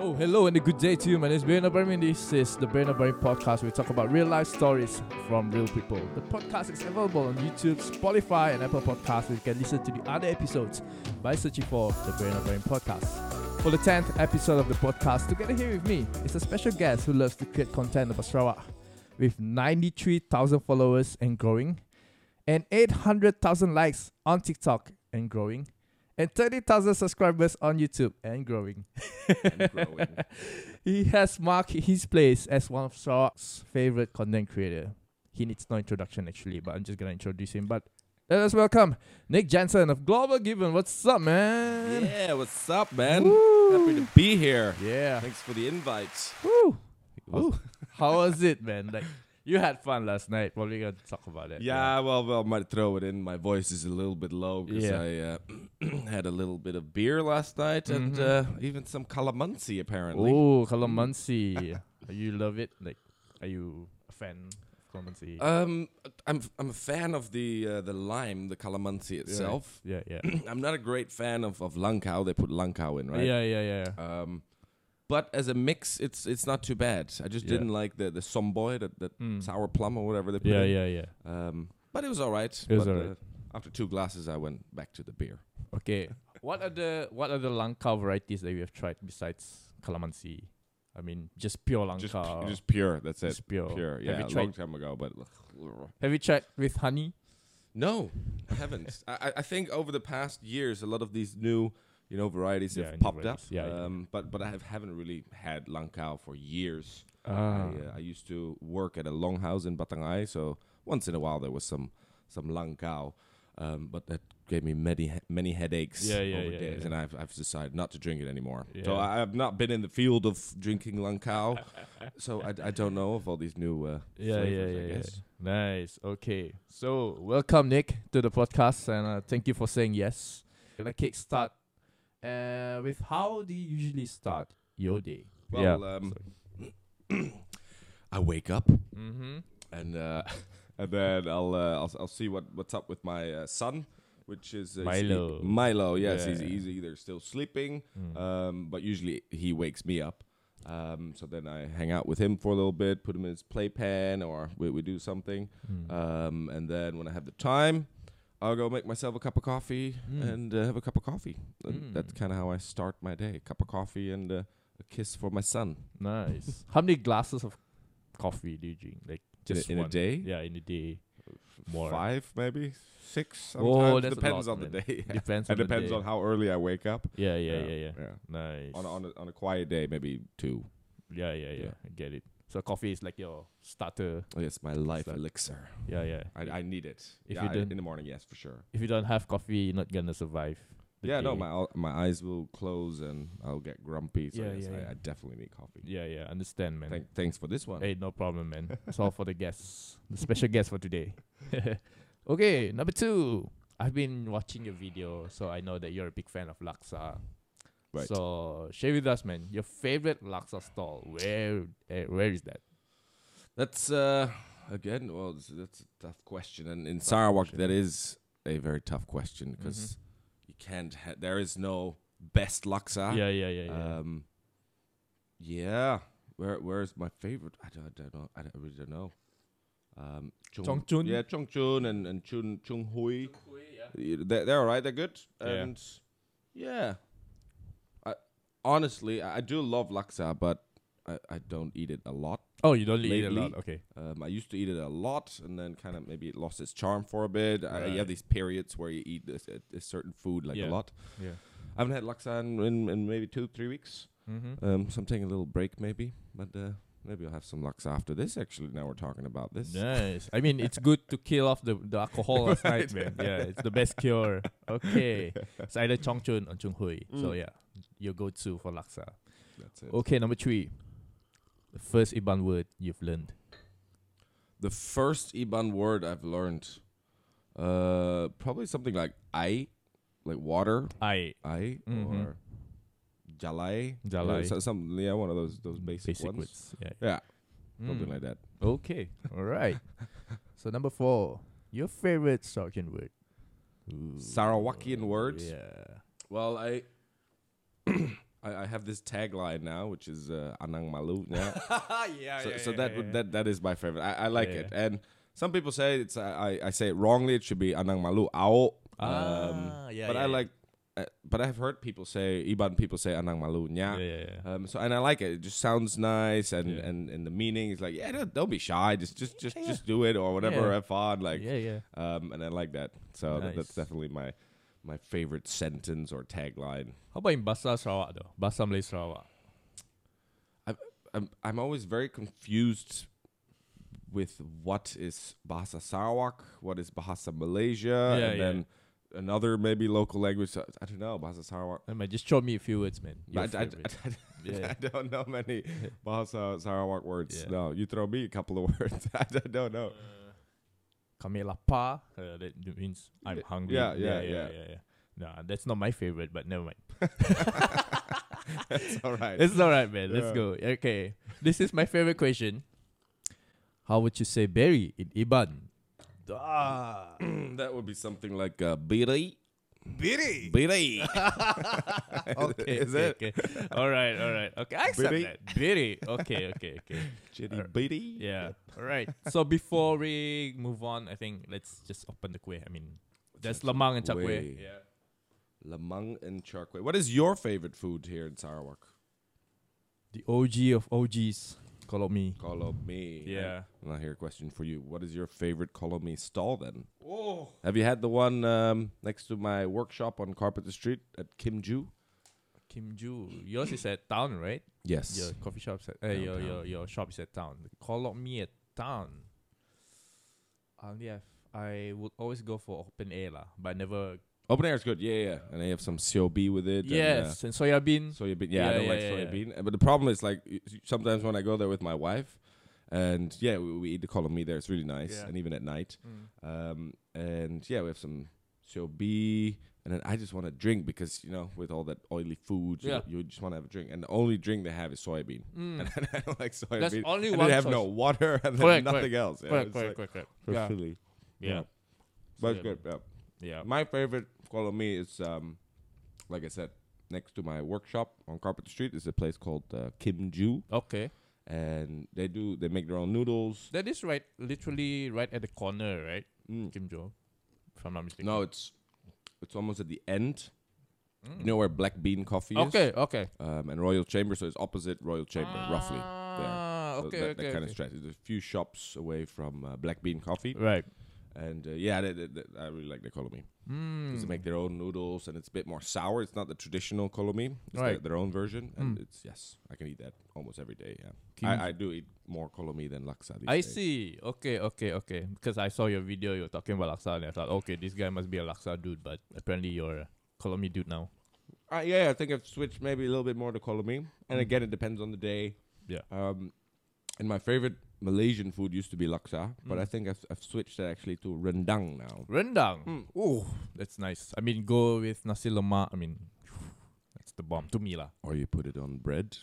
So, hello and a good day to you. My name is Bernard Bermin. This is the Bernard Bermin podcast. We talk about real life stories from real people. The podcast is available on YouTube, Spotify, and Apple Podcasts. You can listen to the other episodes by searching for the Bernard Bermin podcast. For the 10th episode of the podcast, together here with me is a special guest who loves to create content about Sarawak with 93,000 followers and growing, and 800,000 likes on TikTok and growing, and 30,000 subscribers on YouTube and growing. and growing. he has marked his place as one of Sarawak's favorite content creator. He needs no introduction actually, but I'm just gonna introduce him. But let us welcome Nick Jansen of Global Gibbon. What's up, man? Yeah, what's up, man? Woo. Happy to be here. Yeah. Thanks for the invite. Woo. Woo. How was it, man? Like you had fun last night. Probably gonna talk about it. Yeah, well, well, might throw it in. My voice is a little bit low because Yeah. I uh, had a little bit of beer last night and Mhm. uh, even some calamansi apparently. Oh, calamansi. you love it? Like, are you a fan of calamansi? Um, I'm I'm a fan of the uh, the lime, the calamansi itself. yeah, yeah, I'm not a great fan of of langkau. They put langkau in, right? yeah, yeah, yeah. Um, but as a mix, it's it's not too bad. I just Yeah. didn't like the the somboy, that that Mm. sour plum or whatever they put Yeah, in. yeah, yeah. Um, but it was all right. It was but, all right. Uh, after two glasses, I went back to the beer. Okay. what are the what are the langkau varieties that you have tried besides calamansi? I mean, just pure Just, langkau. pu- just pure. That's it. Just pure. Pure. Have Yeah, you a tried- long time ago, but Have you tried with honey? no, I haven't. I- I think over the past years, a lot of these new, you know, varieties Yeah, have popped up. varieties. Yeah, yeah. Um, but but I have, haven't really had langkau for years. Ah. I, uh, I used to work at a longhouse in Batang Ai, so once in a while there was some some langkau. Um, but that gave me many many headaches Yeah, yeah, over yeah, days, yeah. and I've I've decided not to drink it anymore. So Yeah. I have not been in the field of drinking langkau, so I, I don't know of all these new uh, yeah, yeah, flavors. yeah, I yeah. guess. Nice. Okay. So welcome Nick to the podcast, and uh, thank you for saying yes. Gonna kickstart uh, with how do you usually start your day? Well, um, I wake up Mm-hmm. and uh, and then I'll, uh, I'll I'll see what what's up with my uh, son, which is uh, he's- Milo. Milo, yes, he's, Yeah. he's either still sleeping, Mm. um, but usually he wakes me up. Um, so then I hang out with him for a little bit, put him in his playpen, or we, we do something. Mm. Um, and then when I have the time, I'll go make myself a cup of coffee Mm. and uh, have a cup of coffee. Mm. That's kind of how I start my day: a cup of coffee and uh, a kiss for my son. Nice. How many glasses of coffee do you drink? Like In a- just in a day? Yeah, in a day. More. Five, maybe six. Sometimes a depends lot, on the man. day. Depends. it the depends on how early I wake up. Yeah, yeah, yeah, yeah. yeah. Nice. On a, on a, on a quiet day, maybe two. yeah, yeah, yeah, Yeah. I get it. So coffee is like your starter. Oh, yes, my life Start. elixir. Yeah, yeah. I, I need it. If yeah, you I- don't- in the morning, yes, for sure. if you don't have coffee, you're not gonna survive. yeah, no, my my eyes will close and I'll get grumpy. So Yeah, yes, yeah, I, yeah. I definitely need coffee. Yeah, yeah. Understand, man. Thank, thanks for this one. Hey, no problem, man. it's all for the guests, the special guest for today. okay, number two. I've been watching your video, so I know that you're a big fan of laksa. Right. So share with us, man. Your favorite laksa stall. Where, eh, where is that? That's uh again, well, that's, that's a tough question, and in Sarawak, question. that is a very tough question because Mhm. you can't. Ha- there is no best laksa. yeah, yeah, yeah, yeah. Um. Yeah. Where Where's my favorite? I don't, I don't know. I, don't, I really don't know. Um. Chung- Chong Choon? Yeah, Chong Choon and and Chun Chung Hui. Yeah, They're, they're all right. They're good. Yeah. And yeah. I honestly, I I do love laksa, but I, I don't eat it a lot. oh, you don't eat it a lately, lot. Okay. Um, I used to eat it a lot, and then kind of maybe it lost its charm for a bit. I, you Right. have these periods where you eat this, a, a certain food like Yeah. a lot. Yeah. I haven't had laksa in, in, in maybe two, three weeks. Mm-hmm. Um, so I'm taking a little break maybe, but uh, maybe I'll have some laksa after this. Actually, now we're talking about this. Nice. I mean, it's good to kill off the, the alcohol last night, man. Yeah, it's the best cure. Okay. It's either Chong Choon or Choon Hui. So Mm. yeah, your go-to for laksa. That's it. Okay, number three. The first Iban word you've learned. The first Iban word I've learned, uh, probably something like I, like water, I I, Mhm. or jalai. Jalai. Yeah, so, some, yeah, one of those those basic, basic ones. words. Yeah. Yeah, something Mm. like that. Okay. All right. so number four, your favorite Sarkin word. Ooh. Sarawakian words? Yeah. Well, I I, I have this tagline now, which is uh, "Anang Malu." Yeah. yeah, so so that would that that is my favorite. I, I like Yeah, it, and some people say it's I I say it wrongly. It should be "Anang Malu Ao." Ah, yeah, but yeah, I yeah. like. Uh, but I've heard people say Iban people say "Anang Malu." yeah, Yeah. yeah, yeah. Um, so and I like it. It just sounds nice, and Yeah. and, and the meaning is like, yeah, don't, don't be shy. Just just just Yeah. just do it or whatever. Yeah. Have fun, like, yeah, yeah. um, and I like that. So that, that's definitely my my favorite sentence or tagline. How about in Bahasa Sarawak though? Bahasa Malay Sarawak. I'm I'm always very confused with what is Bahasa Sarawak, what is Bahasa Malaysia, Yeah, and yeah. then another maybe local language. I don't know Bahasa Sarawak. I might just show me a few words, man. I, I. I, Yeah. I don't know many Bahasa Sarawak words. No, you throw me a couple of words. I don't- don't know. Uh, Kami lapar. Uh, that means I'm Yeah, hungry. yeah, yeah, yeah, yeah. yeah, yeah. No, that's not my favorite, but never mind. That's all right. It's all right, man. Let's Yeah. go. Okay, this is my favorite question. How would you say berry in Iban? Ah, that would be something like uh, biri. Berry. Biri. Okay, Is okay, it? okay. All right, all right. Okay, I accept Berry? that. Berry. Okay, okay, okay. Chitty Uh, biri. Yeah. All right. So before we move on, I think let's just open the kueh. I mean, there's lamang and char kueh. Kueh. Yeah. Lamang and char kway. What is your favorite food here in Sarawak? The OG of OGs. Kolo mee. Kolo mee. Yeah. Now here a question for you. What is your favorite Kolo mee stall then? Oh. Have you had the one um, next to my workshop on Carpenter Street at Kim Ju? Kim Ju. Yours is at town, right? Yes. Your coffee shop is at uh, your, your your shop is at town. Kolo mee at town. I only have I would always go for open air lah, but I never Open air is good. Yeah, yeah. And they have some COB with it. Yes, and soya bean. And, uh, soya bean. Yeah, I don't yeah, like yeah, soya yeah. bean. But the problem is like sometimes when I go there with my wife, and yeah, we, we eat the kolo mee there. It's really nice, Yeah. and even at night. Mm. Um, and yeah, we have some COB, and then I just want to drink because you know with all that oily food, you, Yeah. you just want to have a drink. And the only drink they have is soybean, Mm. and I don't like soybean. That's only and one they have no water and then Correct, nothing else. Yeah, correct, correct, like correct, correct. Yeah. silly. Yeah. But it's Soya good. Yeah. Yeah. My favorite kolo mee is um, like I said, next to my workshop on Carpenter Street is a place called uh, Kim Ju, Okay. and they do they make their own noodles. That is right literally right at the corner, right? Mm. Kim Jo. If I'm not mistaken. No, it's it's almost at the end. Mm. You know where Black Bean Coffee is? Okay, okay. Um, and Royal Chamber, so it's opposite Royal Chamber, roughly. Ah, So okay, that, okay. that kind of okay. stretch. There's a few shops away from uh, Black Bean Coffee, Right. And uh, yeah, they, they, they- I really like the kolo mee. Mm. Because they make their own noodles, and it's a bit more sour. It's not the traditional kolo mee. It's their, Right. their own version, and Mm. it's yes, I can eat that almost every day. Yeah, I, I do eat more kolo mee than laksa. These I days. see. Okay, okay, okay. Because I saw your video, you were talking about laksa, and I thought, okay, this guy must be a laksa dude, but apparently you're a Kolo mee dude now. Uh, yeah, I think I've switched maybe a little bit more to kolo mee, and Mm. again, it depends on the day. Yeah. Um, and my favorite Malaysian food used to be laksa, but Mm. I think I've, I've switched that actually to rendang now. Rendang. Mm. Oh, that's nice. I mean, go with nasi lemak. I mean, that's the bomb to me lah. Or you put it on bread.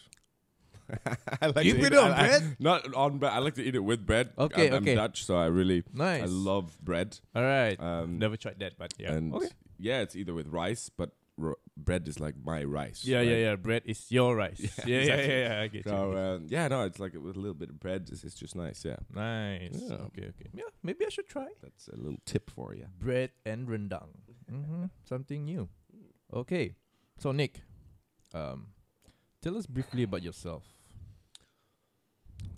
I like You to put it on I- I- bread? not on bread. I like to eat it with bread. Okay, I'm, I'm okay. Dutch, so I really Nice. I love bread. All right. Um, Never tried that, but yeah. And okay. yeah, it's either with rice, but ro- bread is like my rice. Yeah, yeah, right? yeah. Bread is your rice. Yeah, Yeah, yeah, exactly. yeah, yeah. I get you. So um, yeah, no, it's like with a little bit of bread. It's, it's just nice. Yeah, Nice. Yeah. Okay, okay. Yeah, maybe I should try that's a little tip for you. bread and rendang. hmm Something new. Okay. So Nick, um, tell us briefly about yourself.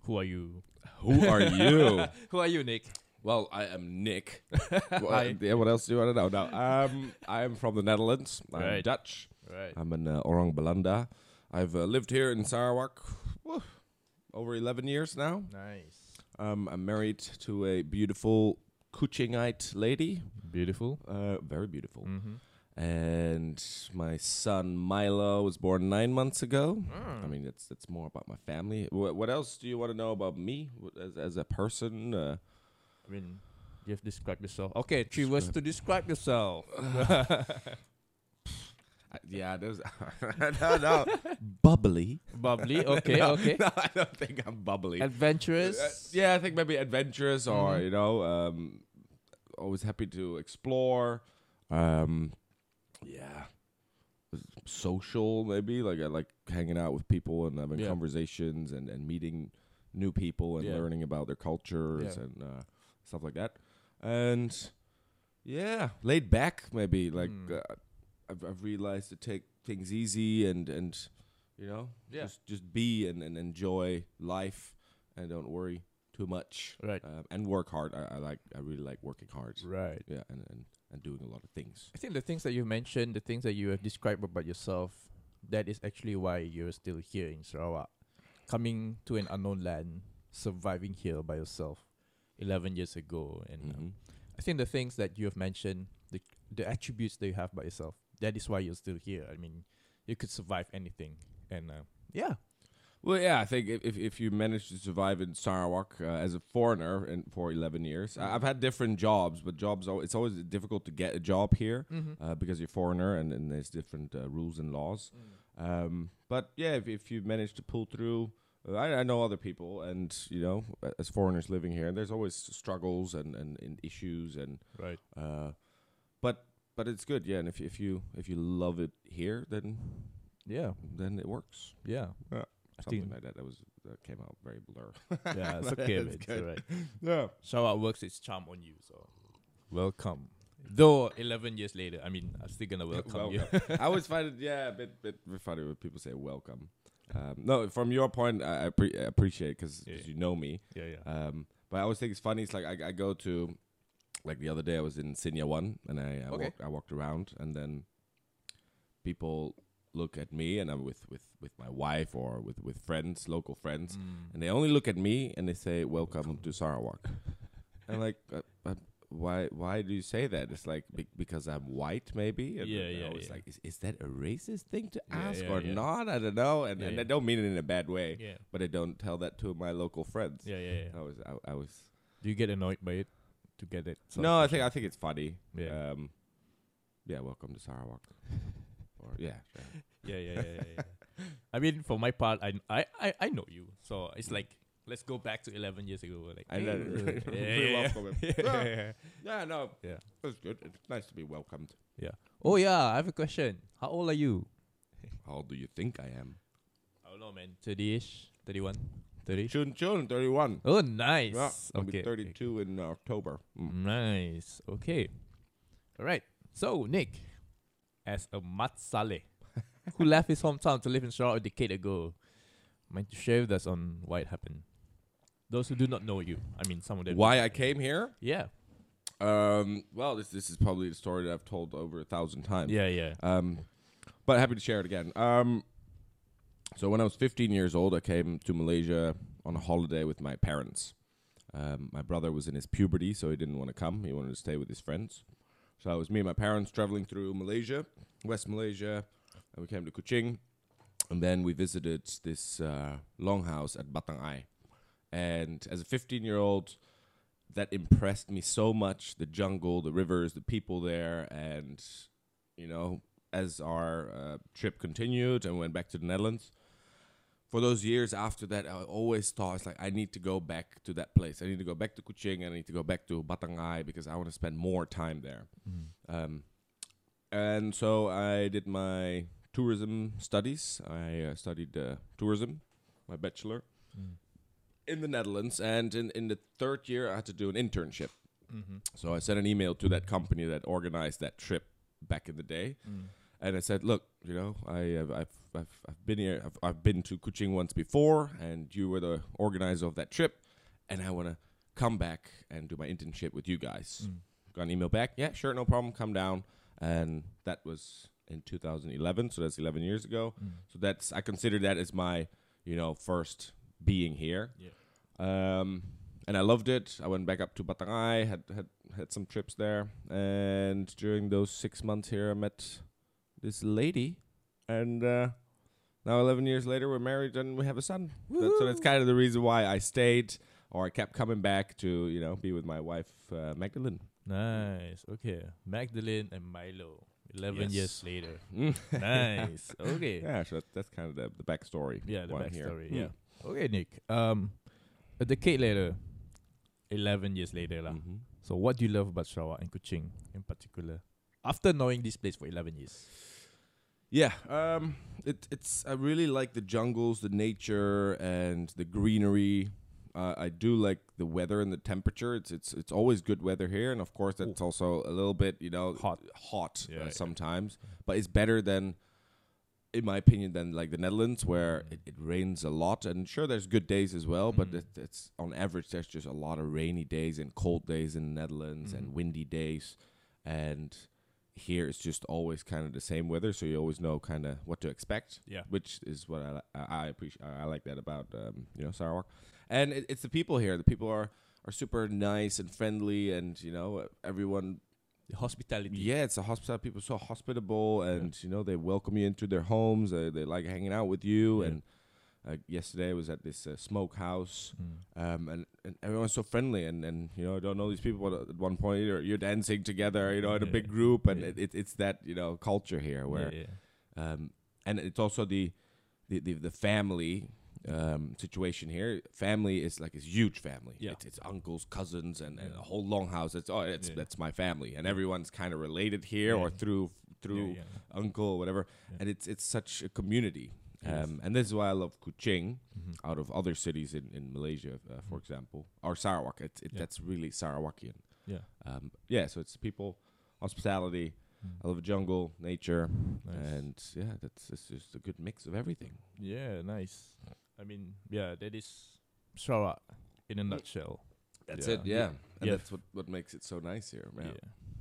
Who are you? Who are you? Who are you, Nick? Well, I am Nick. Well, yeah, what else do you want to know? No, um, I am from the Netherlands. I'm Right. Dutch. Right. I'm in uh, Orang Belanda. I've uh, lived here in Sarawak whew, over 11 years now. Nice. Um, I'm married to a beautiful Kuchingite lady. Beautiful. Uh, very beautiful. Mm-hmm. And my son Milo was born nine months ago. Mm. I mean, that's that's more about my family. What, what else do you want to know about me as, as a person? Uh, I mean, you have described yourself. Okay, three words to describe yourself. I- yeah, there's no, no, bubbly. Bubbly. Okay, no, okay. No, I don't think I'm bubbly. Adventurous. Uh, yeah, I think maybe adventurous or Mhm. you know, um, always happy to explore. Um, yeah, social maybe like I like hanging out with people and having Yeah. conversations and and meeting new people and Yeah. learning about their cultures Yeah. and uh, stuff like that. And yeah, laid back maybe like Mm. uh, I've I've realized to take things easy and and you know Yeah. just just be and, and enjoy life and don't worry too much Right. um, and work hard. I, I like I really like working hard. Right. Yeah, and, and and doing a lot of things. I think the things that you mentioned, the things that you have described about yourself, that is actually why you're still here in Sarawak, coming to an unknown land, surviving here by yourself, eleven years ago, and um, Mhm. I think the things that you have mentioned, the the attributes that you have by yourself, that is why you're still here. I mean, you could survive anything, and uh, yeah, Well, yeah, I think if if, you manage to survive in Sarawak uh, as a foreigner and for eleven years, I, I've had different jobs, but jobs al- it's always difficult to get a job here mm-hmm. uh, because you're foreigner and, and there's different uh, rules and laws. Um, but yeah, if if you manage to pull through, I, I know other people, and you know, as foreigners living here, there's always struggles and, and, and issues, and right, uh, but but it's good, yeah. And if if you if you love it here, then yeah, then it works. yeah, Yeah. Something like that. That was that came out very blur. yeah, it's But okay, it's man, it's good. alright. yeah. Sarawak works its charm on you, so welcome. Though eleven years later, I mean, I'm still gonna welcome you. I always find it yeah a bit bit funny when people say welcome. Um, no, from your point, I, I, pre- appreciate because Yeah. you know me. yeah, yeah. Um, but I always think it's funny. It's like I, I go to, like the other day I was in CityOne and I I, Okay. walked, I walked around and then people look at me and I'm with with with my wife or with with friends, local friends, Mm. and they only look at me and they say welcome to Sarawak. and like, uh, why why do you say that? It's like be- because I'm white, maybe. And Yeah, yeah, always yeah. like, is is that a racist thing to ask yeah, or yeah. not? I don't know. And and. I don't mean it in a bad way, Yeah, but I don't tell that to my local friends. yeah, yeah, yeah. I was I, I was Do you get annoyed by it to get it? no, I think I think it's funny. Yeah. Um, yeah. Welcome to Sarawak. or yeah. yeah. yeah, yeah, yeah, yeah, yeah. I mean, for my part, I, I, I, I know you, so it's like let's go back to eleven years ago. Like, hey, We yeah, yeah, yeah, Yeah. yeah. Yeah. No. Yeah. It's good. It's nice to be welcomed. Yeah. Oh yeah, I have a question. How old are you? How old do you think I am? I don't know, man. Thirty-ish, thirty-one, thirty. Chun Chun, 31. Oh, nice. Yeah, I'll okay, be 32 in October. Mm. Nice. Okay. All right. So Nick, as a Mat Salleh who left his hometown to live in Sarawak a decade ago, mind to share with us on why it happened. Those who do not know you, I mean, some of them. Why I came here? Yeah. Um, well, this this is probably the story that I've told over a thousand times. Yeah. Yeah. Um, but happy to share it again. Um, so when I was 15 years old, I came to Malaysia on a holiday with my parents. Um, my brother was in his puberty, so he didn't want to come. He wanted to stay with his friends. So it was me and my parents traveling through Malaysia, West Malaysia, and we came to Kuching, and then we visited this uh, longhouse at Batang Ai. And as a 15 year old, that impressed me so much the jungle, the rivers, the people there, and you know, as our uh, trip continued and went back to the Netherlands, for those years after that, I always thought it's like I need to go back to that place. I need to go back to Kuching. I need to go back to Batang Ai because I want to spend more time there. Um, and so I did my tourism studies. I uh, studied uh, tourism, my bachelor in the Netherlands, and in in the third year I had to do an internship. Mm-hmm. So I sent an email to that company that organized that trip back in the day, and I said, "Look, you know, I have, I've, I've I've been here. I've, I've been to Kuching once before, and you were the organizer of that trip, and I want to come back and do my internship with you guys." Mm. Got an email back. Yeah, sure, no problem. Come down, and that was in 2011. So that's 11 years ago. Mm. So that's I consider that as my you know first being here. Yeah. Um, and I loved it. I went back up to Batang Ai, had had had some trips there, and during those six months here, I met this lady, and uh, now eleven years later, we're married and we have a son. That, so that's kind of the reason why I stayed, or I kept coming back to you know be with my wife uh, Magdalene. Nice. Okay. Magdalene and Milo. Eleven Yes. years later. Nice. Okay. yeah, so that's, that's kind of the the backstory. Yeah, the why here. backstory. Mm. Yeah. Okay, Nick. Um, a decade later, eleven years later, lah. Mhm. So, what do you love about Sarawak and Kuching in particular? After knowing this place for eleven years. Yeah, um, it, it's I really like the jungles, the nature, and the greenery. Uh, I do like the weather and the temperature. It's it's it's always good weather here, and of course that's also a little bit you know Hot. hot Yeah, uh, yeah. sometimes, but it's better than, in my opinion, than like the Netherlands where Mm. it, it rains a lot. And sure, there's good days as well, but Mhm. it, it's on average there's just a lot of rainy days and cold days in the Netherlands Mhm. and windy days, and here it's just always kind of the same weather, so you always know kind of what to expect Yeah. which is what I li- I, I appreciate. I like that about um, you know Sarawak, and it, it's the people here. The people are are super nice and friendly, and you know everyone. The hospitality. Yeah, it's a hospital. People are so hospitable, and you know they welcome you into their homes. Uh, they like hanging out with you. Yeah. And uh, yesterday I was at this uh, smokehouse, Mm. um, and, and everyone's so friendly, and, and you know I don't know these people, but at one point you're, you're dancing together, you know, in a big group, and Yeah. it, it, it's that you know culture here where yeah, yeah. um, and it's also the the the, the family um, situation here. Family is like a huge family. Yeah. It's, it's uncles, cousins, and, and a whole longhouse. It's oh, it's Yeah. that's my family, and everyone's kind of related here or through through yeah, yeah. uncle, whatever. Yeah. And it's it's such a community. Um, and this is why I love Kuching Mhm. out of other cities in, in Malaysia, uh, for Mhm. example, or Sarawak. It's, it, Yeah. That's really Sarawakian. Yeah. Um, yeah, so it's people, hospitality. Mm. I love jungle, nature, Nice. and yeah, that's it's just a good mix of everything. Yeah, nice. I mean, yeah, that is Sarawak in a nutshell. That's Yeah. it, yeah. And Yeah. that's what, what makes it so nice here. Yeah. Yeah.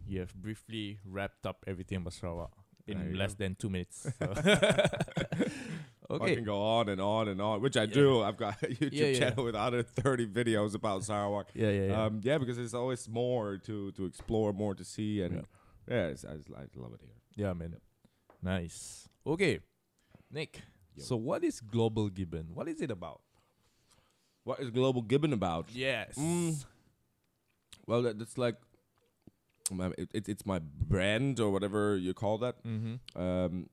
You have briefly wrapped up everything about Sarawak in less go. than two minutes. so. I can go on and on and on, which I Yeah. do. I've got a YouTube Yeah, yeah. channel with 130 videos about Sarawak. Yeah, yeah, yeah. Um, yeah, because there's always more to to explore, more to see, and yeah, it's, I, just, I love it here. yeah, man. Nice. Okay, Nick. Yo. So, what is Global Gibbon? What is it about? What is Global Gibbon about? Yes. Mm. Well, that, that's like my, it, it, it's my brand or whatever you call that. Mm-hmm. Um,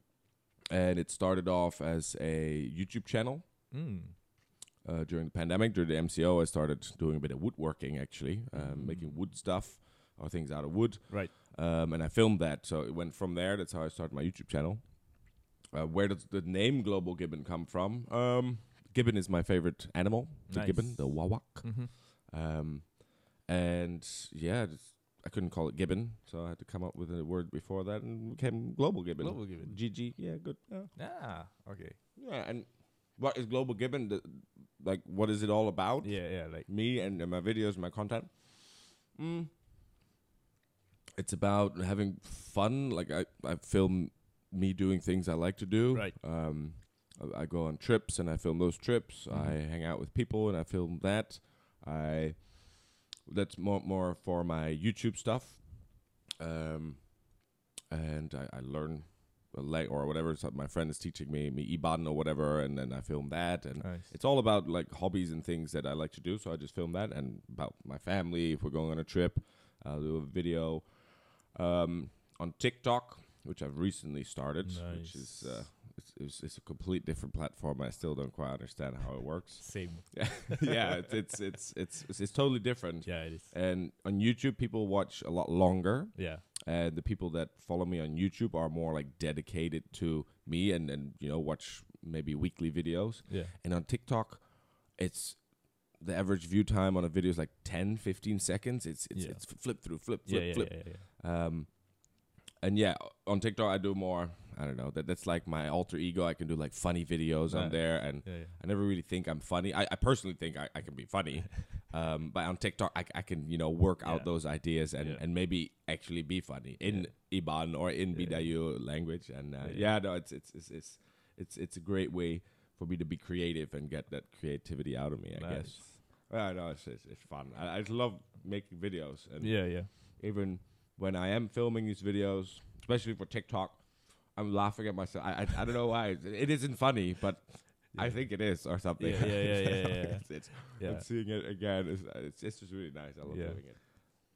and it started off as a YouTube channel. Mm. uh, during the pandemic, during the MCO, I started doing a bit of woodworking actually, um, Mm. making wood stuff or things out of wood. Right. Um, and I filmed that, so it went from there. That's how I started my YouTube channel. Uh, where does the name Global Gibbon come from? Um, gibbon is my favorite animal, the Nice. gibbon, the wawak. Mm-hmm. Um, and yeah, just, I couldn't call it gibbon, so I had to come up with a word before that, and became Global Gibbon. Global Gibbon. GG, yeah, good. Yeah. Ah, okay. Yeah, and what is Global Gibbon? The, like, what is it all about? Yeah, yeah, like Me and, and my videos, my content. Mm. It's about having fun. Like I, I film me doing things I like to do. Right. Um, I, I go on trips and I film those trips. Mhm. I hang out with people and I film that. I. That's more more for my YouTube stuff. Um, and I, I learn a la- or whatever. So my friend is teaching me me Iban or whatever, and then I film that. And nice. it's all about like hobbies and things that I like to do. So I just film that and about my family. If we're going on a trip, I'll do a video um, on TikTok, which I've recently started, which is uh, it's, it's, it's a complete different platform. I still don't quite understand how it works. Same. yeah, it's, it's it's it's it's it's totally different. Yeah, it is. And on YouTube, people watch a lot longer, Yeah. and the people that follow me on YouTube are more like dedicated to me and and you know watch maybe weekly videos. Yeah. And on TikTok, it's the average view time on a video is like 10, 15 seconds. It's it's, Yeah. it's flip through, flip, Yeah, flip, yeah, flip. yeah, yeah. Um, and yeah, on TikTok I do more. I don't know. That that's like my alter ego. I can do like funny videos on there, and Yeah, yeah. I never really think I'm funny. I, I personally think I, I can be funny, um, but on TikTok I, I can you know work out Yeah. those ideas and, and maybe actually be funny in Iban or in. Bidayuh language. And uh, Yeah. no, it's it's it's it's it's it's a great way for me to be creative and get that creativity out of me. I Nice. guess. Yeah, no, it's it's, it's fun. I, I just love making videos, and Yeah, yeah. even when I am filming these videos, especially for TikTok, I'm laughing at myself. I I, I don't know why. It, isn't funny, but I think it is or something. Yeah, yeah, yeah, yeah, yeah. it's, it's, Yeah. and seeing it again is it's, it's just really nice. I love Yeah. doing it.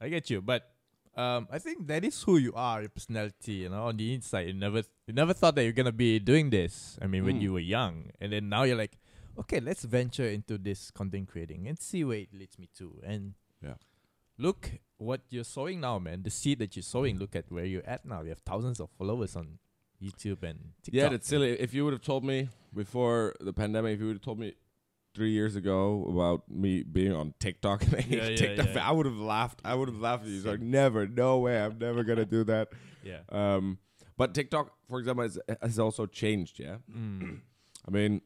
I get you, but um, I think that is who you are, your personality. You know, on the inside, you never, you never thought that you're gonna be doing this. I mean, when Mm. you were young, and then now you're like, okay, let's venture into this content creating and see where it leads me to. And Yeah. Look what you're sowing now, man. The seed that you're sowing. Look at where you're at now. You have thousands of followers on YouTube and TikTok. Yeah, that's silly. If you would have told me before the pandemic, if you would have told me three years ago about me being on TikTok and Yeah, yeah, TikTok, yeah. I would have laughed. I would have laughed at you. It's like, never, no way, I'm never gonna do that. Yeah. Um, but TikTok, for example, has, has also changed. Yeah, Mm. I mean,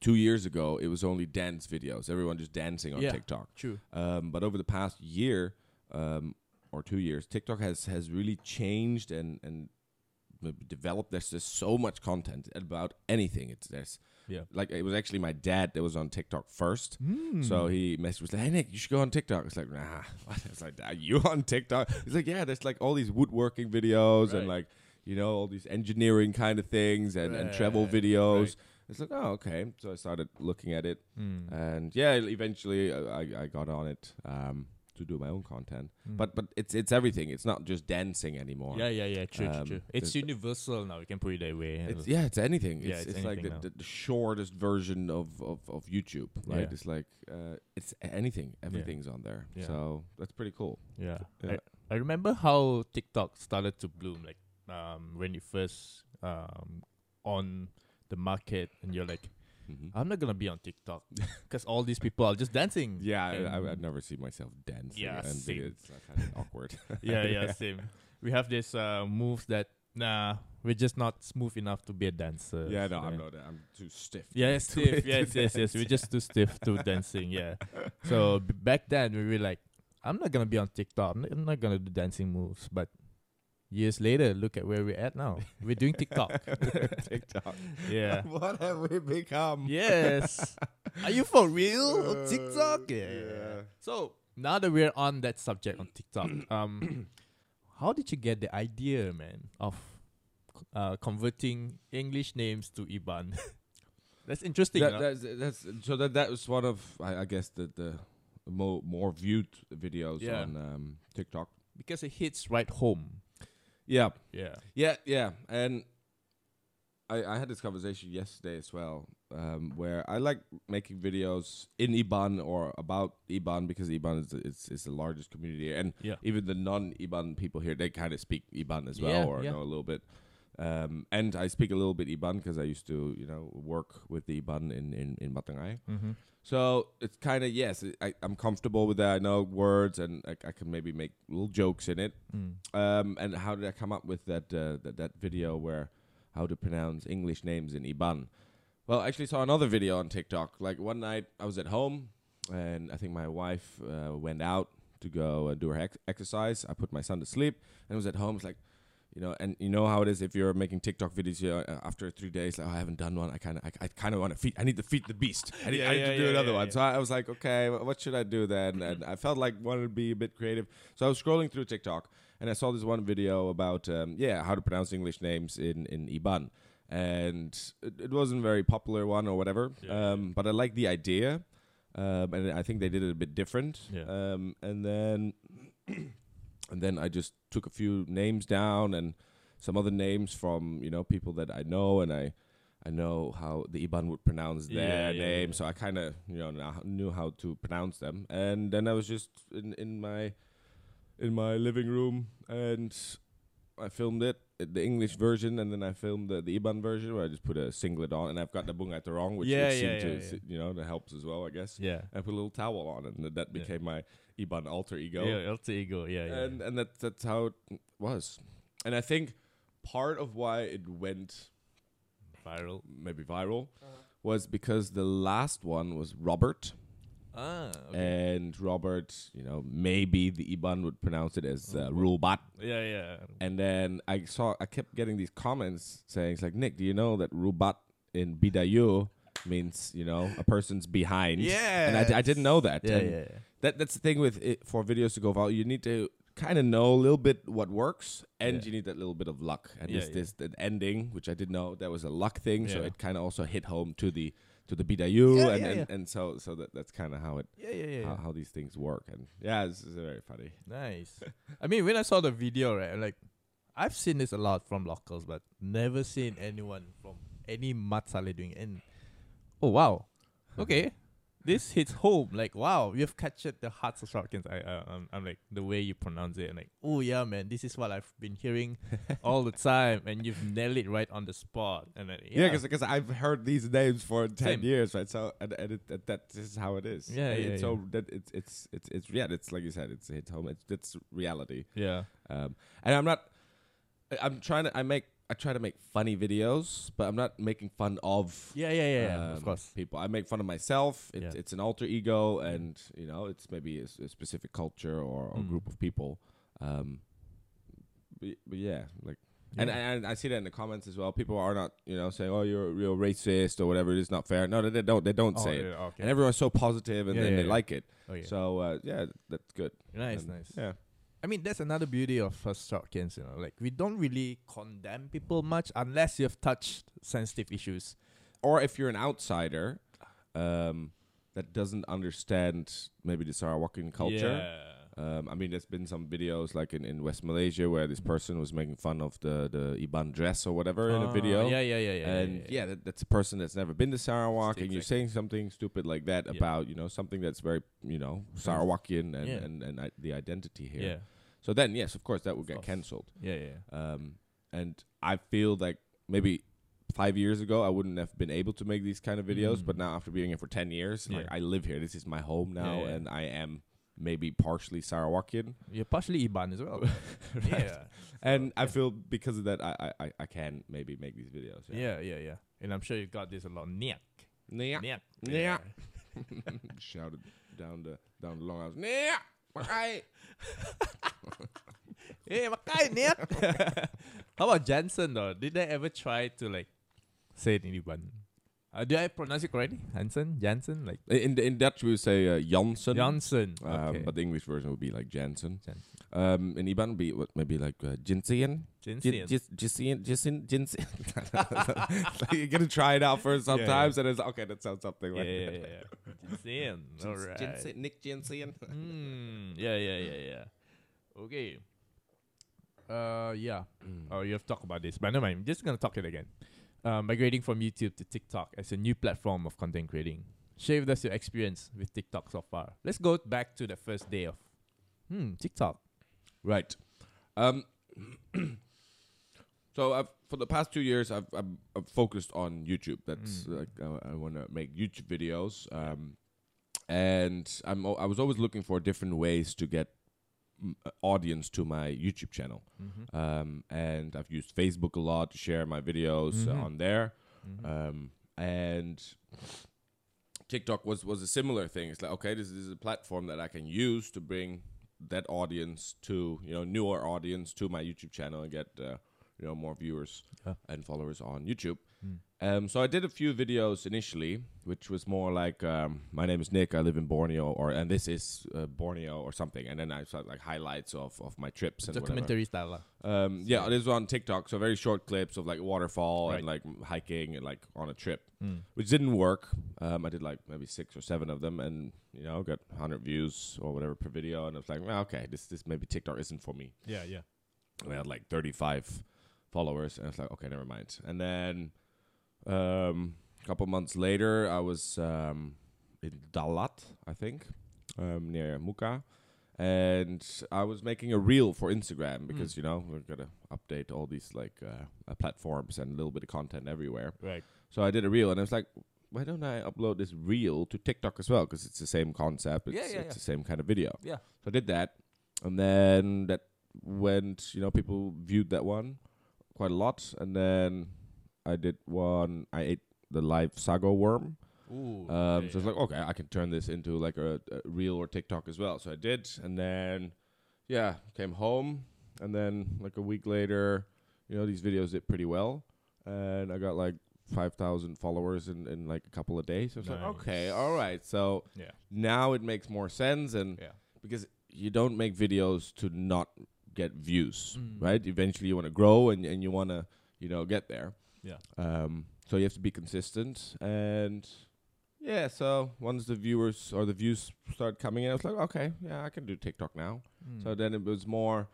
two years ago it was only dance videos. Everyone just dancing on Yeah. TikTok. True. Um, but over the past year um, or two years, TikTok has has really changed and and developed. There's just so much content about anything. It's there's Yeah. like it was actually my dad that was on TikTok first. Mm. So he messaged was like, "Hey Nick, you should go on TikTok." It's like, "Nah." It's like, "Are you on TikTok?" He's like, "Yeah, there's like all these woodworking videos and like you know all these engineering kind of things and, and travel videos." right. It's like, "Oh, okay." So I started looking at it, Mm. and yeah, eventually uh, I I got on it um, to do my own content. Mm. But but it's it's everything. It's not just dancing anymore. yeah, yeah, yeah. True, true, Um, true. It's universal now. You can put it that way. It's yeah, it's anything. Yeah, It's, it's it's, like the, the, shortest version of, of, of YouTube, right? Yeah. It's like uh, it's anything. Everything's on there. Yeah. So that's pretty cool. Yeah. Yeah. I, I remember how TikTok started to bloom, like um, when you first um, on the market, and you're like, Mhm. I'm not gonna be on TikTok because all these people are just dancing. Yeah, I, I'd never see myself dancing. Yeah, and same. it's kind of awkward. yeah, yeah, same. We have this uh, moves that nah, we're just not smooth enough to be a dancer. yeah, no, so I'm not. I'm too stiff. Yeah, stiff. yes, yes, yes. We're just too stiff to dancing. Yeah. So b- back then we were like, I'm not gonna be on TikTok. I'm not, I'm not gonna do dancing moves. But years later, look at where we're at now. We're doing TikTok. TikTok. yeah. what have we become? Yes. Are you for real Uh, TikTok? Yeah. yeah. So now that we're on that subject on TikTok, um, how did you get the idea, man, of uh, converting English names to Iban? That's interesting. That, that's, that's so that that was one of I, I guess the the more more viewed videos Yeah. on um, TikTok. because it hits right home. Yeah, Yeah. Yeah, yeah, and I I had this conversation yesterday as well, um, where I like making videos in Iban or about Iban because Iban is the, is, is the largest community, and Yeah. even the non-Iban people here they kind of speak Iban as well, Yeah, or yeah. know a little bit. Um, and I speak a little bit Iban because I used to, you know, work with the Iban in in in Batang Ai. Mm-hmm. So it's kind of yes, I, I'm comfortable with that. I know words, and I, I can maybe make little jokes in it. Mm. Um, and how did I come up with that, uh, that that video where how to pronounce English names in Iban? Well, I actually saw another video on TikTok. Like one night, I was at home, and I think my wife uh, went out to go and do her ex- exercise. I put my son to sleep, and I was at home. It's like, you know, and you know how it is if you're making TikTok videos. You know, uh, after three days, like oh, I haven't done one. I kind of, I, I kind of want to feed. I need to feed the beast. I need, Yeah, I need yeah, to do yeah, another one. So I was like, okay, what should I do then? And I felt like wanted to be a bit creative. So I was scrolling through TikTok and I saw this one video about um, yeah how to pronounce English names in in Iban, and it, it wasn't a very popular one or whatever. Yeah, um, But I like the idea, um, and I think they did it a bit different. Yeah. Um, and then and then I just took a few names down and some other names from you know people that I know and I. I know how the Iban would pronounce their yeah, name, yeah. so I kind of you know knew how to pronounce them. And then I was just in in my in my living room and I filmed it, the English version, and then I filmed the, the Iban version where I just put a singlet on, and I've got the bunga wrong, which, Yeah, which yeah, seemed yeah, to, you know, that helps as well, I guess. Yeah. I put a little towel on, it and th- that became my Iban alter ego, Yeah, alter ego. Yeah, yeah. and and that that's how it was. And I think part of why it went viral. maybe viral was because the last one was Robert. Ah. And Robert, you know, maybe the Iban would pronounce it as uh, Rulbat. yeah, yeah. And then I saw, I kept getting these comments saying, it's like, Nick, do you know that Rubat in Bidayuh means, you know, a person's behind? Yeah, and I didn't know that. Yeah, yeah, yeah. That, that's the thing with it, for videos to go viral. You need to kind of know a little bit what works and Yeah. you need that little bit of luck. And Yeah, this, this, the ending, which I didn't know, that was a luck thing. So it kind of also hit home to the, to the. Yeah, and, and, and so, so that, that's kind of how it, Yeah, yeah, yeah. how, how these things work. And yeah, this is very funny. Nice. I mean, when I saw the video, right, like I've seen this a lot from locals, but never seen anyone from any Mat Salleh doing. it. And oh wow, okay, this hits home. Like, wow, you've captured the hearts of Shortkins. I, uh, I'm, I'm like the way you pronounce it. I'm like, oh yeah, man, this is what I've been hearing all the time, and you've nailed it right on the spot. And then, Yeah, yeah, because I've heard these names for ten Same. years, right? So and, and it, that, that this is how it is. Yeah, And yeah, It's so that it's it's it's it's yeah. It's like you said. It's hits home. It's it's reality. yeah, Um, and I'm not. I'm trying to. I make. I try to make funny videos, but I'm not making fun of. yeah, yeah, yeah, yeah, of um, course. People. I make fun of myself. It, Yeah. It's an alter ego, and you know, it's maybe a specific culture or, or Mm. group of people. Um, but, but yeah, like, and, Yeah. and I see that in the comments as well. People are not, you know, saying, "Oh, you're a real racist" or whatever. It's not fair. No, they, they don't. They don't Oh, say it. okay. And everyone's so positive, and then they like it. okay. So uh, yeah, that's good. nice, And, nice. Yeah. I mean, that's another beauty of First Shortkins, you know. Like, we don't really condemn people much unless you've touched sensitive issues. Or if you're an outsider, um, that doesn't understand maybe the Sarawakian culture. Um, I mean, there's been some videos like in, in West Malaysia where this person was making fun of the, the Iban dress or whatever in a Ah, video. Yeah, yeah, yeah, yeah. and yeah, that, that's a person that's never been to Sarawak, and you're saying something stupid like that Yeah. about you know something that's very you know Sarawakian and Yeah. and, and I, the identity here. yeah, So then, yes, of course, that would get cancelled. yeah, yeah. Um, and I feel like maybe five years ago I wouldn't have been able to make these kind of videos, Mm. but now after being here for ten years, like I live here. This is my home Yeah, now, yeah. and I am maybe partially Sarawakian. You're partially Iban as well. Yeah. And I yeah. feel because of that, I, I, I- can maybe make these videos. Yeah, yeah, yeah. And I'm sure you got this a lot. Niak. Yeah. Niak. Yeah. Shouted down the down the long house. Yeah. Makai. Hey, makai niak. How about Jansen though? Did they ever try to like say it in Iban? Uh, did I pronounce it correctly? Hansen? Jansen? Like In in Dutch we would say uh, Janssen. Jansen. Um, Okay. But the English version would be like Jansen. Jansen. Um, in Iban would be what maybe like uh, Jinsian. Jinsian. Jinsian. Jinsian. like you gotta try it out first Yeah, yeah. sometimes, and it's okay. That sounds something like yeah, that. yeah. yeah. Jansen. All right. Jinsian. Nick Jinsian. Mm, yeah, yeah, yeah, yeah. Okay. Uh, yeah. Oh, you have talked about this, but never mind. I'm just gonna talk it again. Uh, migrating from YouTube to TikTok as a new platform of content creating. Share with us your experience with TikTok so far. Let's go back to the first day of hmm TikTok. Right. Um, so I've, for the past two years, I've, I've, I've focused on YouTube. That's Mm. like I, I want to make YouTube videos, um, and I'm I was always looking for different ways to get audience to my YouTube channel. Mm-hmm. Um, and I've used Facebook a lot to share my videos Mhm. uh, on there. Mm-hmm. Um, and TikTok was was a similar thing. It's like okay, this, this is a platform that I can use to bring that audience to you know newer audience to my YouTube channel and get uh, you know more viewers Yeah. and followers on YouTube. Mm. Um, so I did a few videos initially, which was more like um, my name is Nick, I live in Borneo, or and this is uh, Borneo or something, and then I saw like highlights of, of my trips and whatever. Documentary style. Um, yeah, this was on TikTok, so very short clips of like waterfall and like hiking and like on a trip, Mm. which didn't work. Um, I did like maybe six or seven of them, and you know got hundred views or whatever per video, and I was like, well, okay, this this maybe TikTok isn't for me. Yeah, yeah. And I had like thirty five followers, and I was like, okay, never mind. And then um, a couple months later, I was um, in Dalat, I think, um, near Mukah. And I was making a reel for Instagram because you know we're gonna update all these like uh, uh, platforms and a little bit of content everywhere. Right. So I did a reel, and I was like, why don't I upload this reel to TikTok as well? Because it's the same concept. It's, Yeah, yeah, it's yeah. the same kind of video. Yeah. So I did that, and then that went. You know, people viewed that one quite a lot, and then I did one. I ate the live sago worm. Ooh. Um, so it's like, okay, I can turn this into like a, a reel or TikTok as well. So I did, and then yeah, came home, and then like a week later, you know, these videos did pretty well, and I got like five thousand followers in in like a couple of days. So it's like, Nice. okay, all right. So yeah. now it makes more sense, and Yeah. because you don't make videos to not get views, Mm. right? Eventually, you want to grow and and you want to you know get there. Yeah. Um, so you have to be consistent, and yeah. So once the viewers or the views started coming in, I was like, okay, yeah, I can do TikTok now. Mm. So then it was more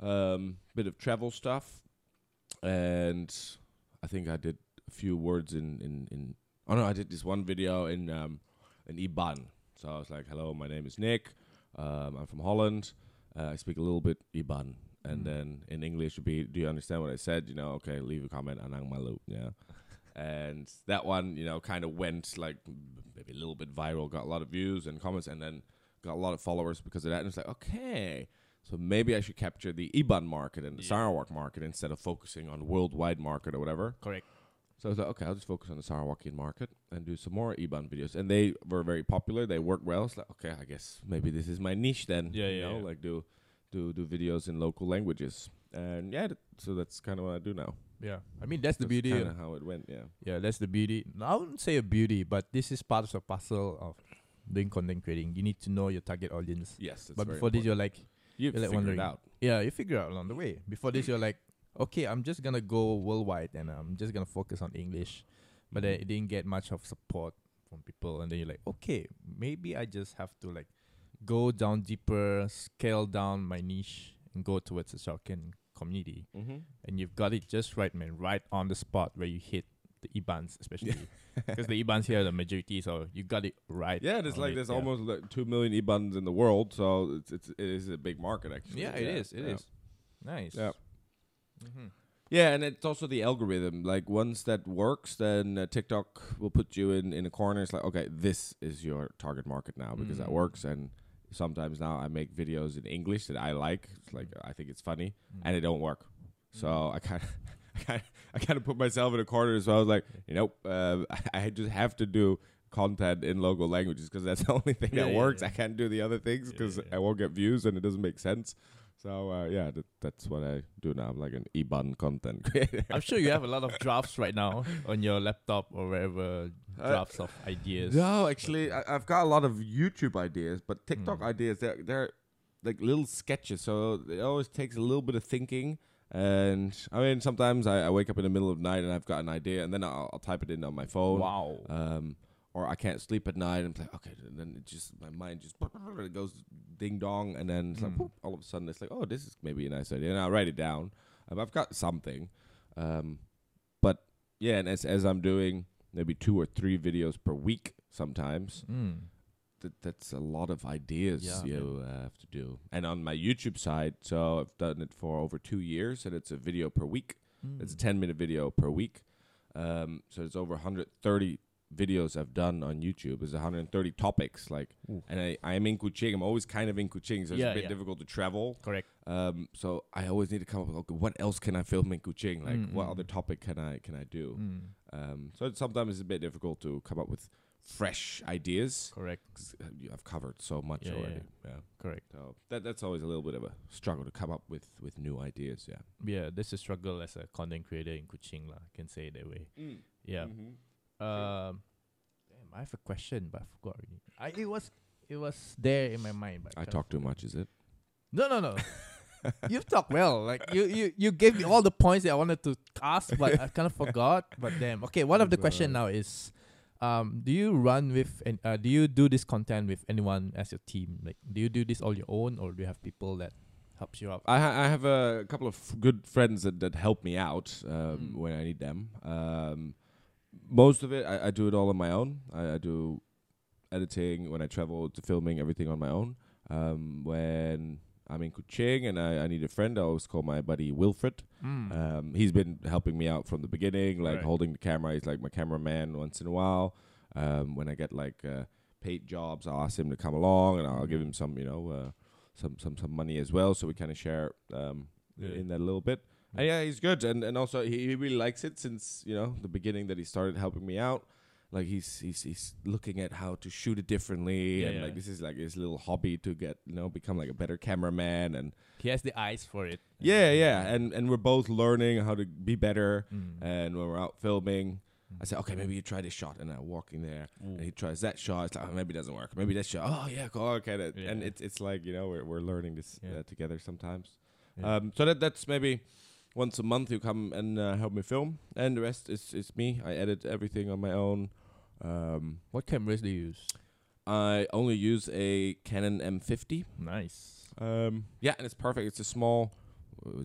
um, bit of travel stuff, and I think I did a few words in in in. Oh no, I did this one video in um, an IBAN. So I was like, "Hello, my name is Nick. Um, I'm from Holland. Uh, I speak a little bit IBAN." And Mm. then in English would be, "Do you understand what I said?" You know, okay, leave a comment. Anang malu. Yeah. and that one, you know, kind of went like maybe a little bit viral, got a lot of views and comments, and then got a lot of followers because of that. And it's like, okay, so maybe I should capture the IBAN market and the Yeah. Sarawak market instead of focusing on worldwide market or whatever. Correct. So I was like, okay, I'll just focus on the Sarawakian market and do some more IBAN videos. And they were very popular. They worked well. It's like, okay, I guess maybe this is my niche then. Yeah, you yeah, know, yeah. like do do do videos in local languages. And yeah, th- so that's kind of what I do now. Yeah. I mean, that's the That's beauty. kind of- how it went. Yeah. Yeah, that's the beauty. No, I wouldn't say a beauty, but this is part of the puzzle of doing content creating. You need to know your target audience. Yes. That's but very before this, important. you're like, you you're like figure wondering. it out. yeah, you figure out along the way. Before this, you're like, okay, I'm just gonna go worldwide and I'm just gonna focus on English. But then it didn't get much of support from people, and then you're like, okay, maybe I just have to like go down deeper, scale down my niche, and go towards the Sarawakian community. Mm-hmm. And you've got it just right, man, right on the spot where you hit the IBANs, especially because the IBANs here are the majority, so you got it right. Yeah, there's like it, there's yeah. almost like two million IBANs in the world, so it's it's it is a big market actually. yeah, it is, it is yeah. nice. Yeah. Mm-hmm. Yeah, and it's also the algorithm. Like once that works, then uh, TikTok will put you in in a corner. It's like, okay, this is your target market now because that Mm. works. And sometimes now I make videos in English that I like. It's like I think it's funny, and it don't work. So Mm. I kind of. I kind of put myself in a corner, so I was like, you know, uh, I, just have to do content in local languages because that's the only thing Yeah, that yeah, works. yeah. I can't do the other things because. I won't get views and it doesn't make sense. So uh, yeah, that, that's what I do now. I'm like an IBAN content creator. I'm sure you have a lot of drafts right now on your laptop or wherever Uh, drafts of ideas. No, actually, I, I've got a lot of YouTube ideas, but TikTok Mm. ideas they're they're like little sketches, so it always takes a little bit of thinking. And I mean, sometimes I, I wake up in the middle of the night and I've got an idea, and then I'll, I'll type it in on my phone. Wow. Um, or I can't sleep at night, and like, okay, and then it just my mind just it goes ding dong, and then it's like Mm. whoop, all of a sudden it's like, oh, this is maybe a nice idea, and I'll write it down. Um, I've got something, um, but yeah, and as as I'm doing maybe two or three videos per week, sometimes Mm. that that's a lot of ideas Yeah, you uh, have to do. And on my YouTube side, so I've done it for over two years, and it's a video per week. It's a Mm. 10 minute video per week. Um, so it's over 130 videos I've done on YouTube. is 130 topics. Like, Ooh. and I, I'm in Kuching. I'm always kind of in Kuching, so it's Yeah, a bit yeah. difficult to travel. Correct. Um, so I always need to come up with okay, what else can I film in Kuching? Like, Mm, what mm. other topic can I can I do? Mm. Um, so it's, sometimes it's a bit difficult to come up with fresh ideas. Correct. uh, I've covered so much Yeah, already. Yeah. Correct. So that that's always a little bit of a struggle to come up with with new ideas. Yeah. Yeah, this is struggle as a content creator in Kuching, lah. I can say it that way. Yeah. Mhm. Um, damn, I have a question, but I forgot already. I it was it was there in my mind, but I talk too much, is it? No, no, no. You've talked well. Like you, you, you gave me all the points that I wanted to ask, but I kind of forgot. But damn. Okay, one of the question now is, um, do you run with and uh, do you do this content with anyone as your team? Like, do you do this all your own, or do you have people that helps you out? I ha- I have a couple of f- good friends that, that help me out um, Mm. when I need them. Um, most of it I, I do it all on my own. I, I do editing when I travel to filming everything on my own. Um, when I'm in Kuching and I, I need a friend, I always call my buddy Wilfred. Mm. Um, he's been helping me out from the beginning, like Right. holding the camera. He's like my cameraman once in a while. Um, when I get like uh, paid jobs, I'll ask him to come along, and I'll give him some, you know, uh, some some some money as well, so we kind of share um, Yeah. in that a little bit. And yeah, he's good, and and also he, he really likes it since you know the beginning that he started helping me out. Like he's he's he's looking at how to shoot it differently, Yeah, and yeah. like this is like his little hobby to get you know become like a better cameraman and he has the eyes for it. yeah yeah and and we're both learning how to be better Mm. and when we're out filming i said, okay maybe you try this shot and i walk in there Ooh. and he tries that shot it's like oh, maybe it doesn't work maybe that shot oh yeah cool okay that, and it's it's like you know we're, we're learning this Yeah. uh, together sometimes Yeah. um so that that's maybe once a month you come and uh, help me film and the rest is is me i edit everything on my own um what cameras do you use? i only use a canon m50 Nice. um, yeah, and it's perfect. It's a small,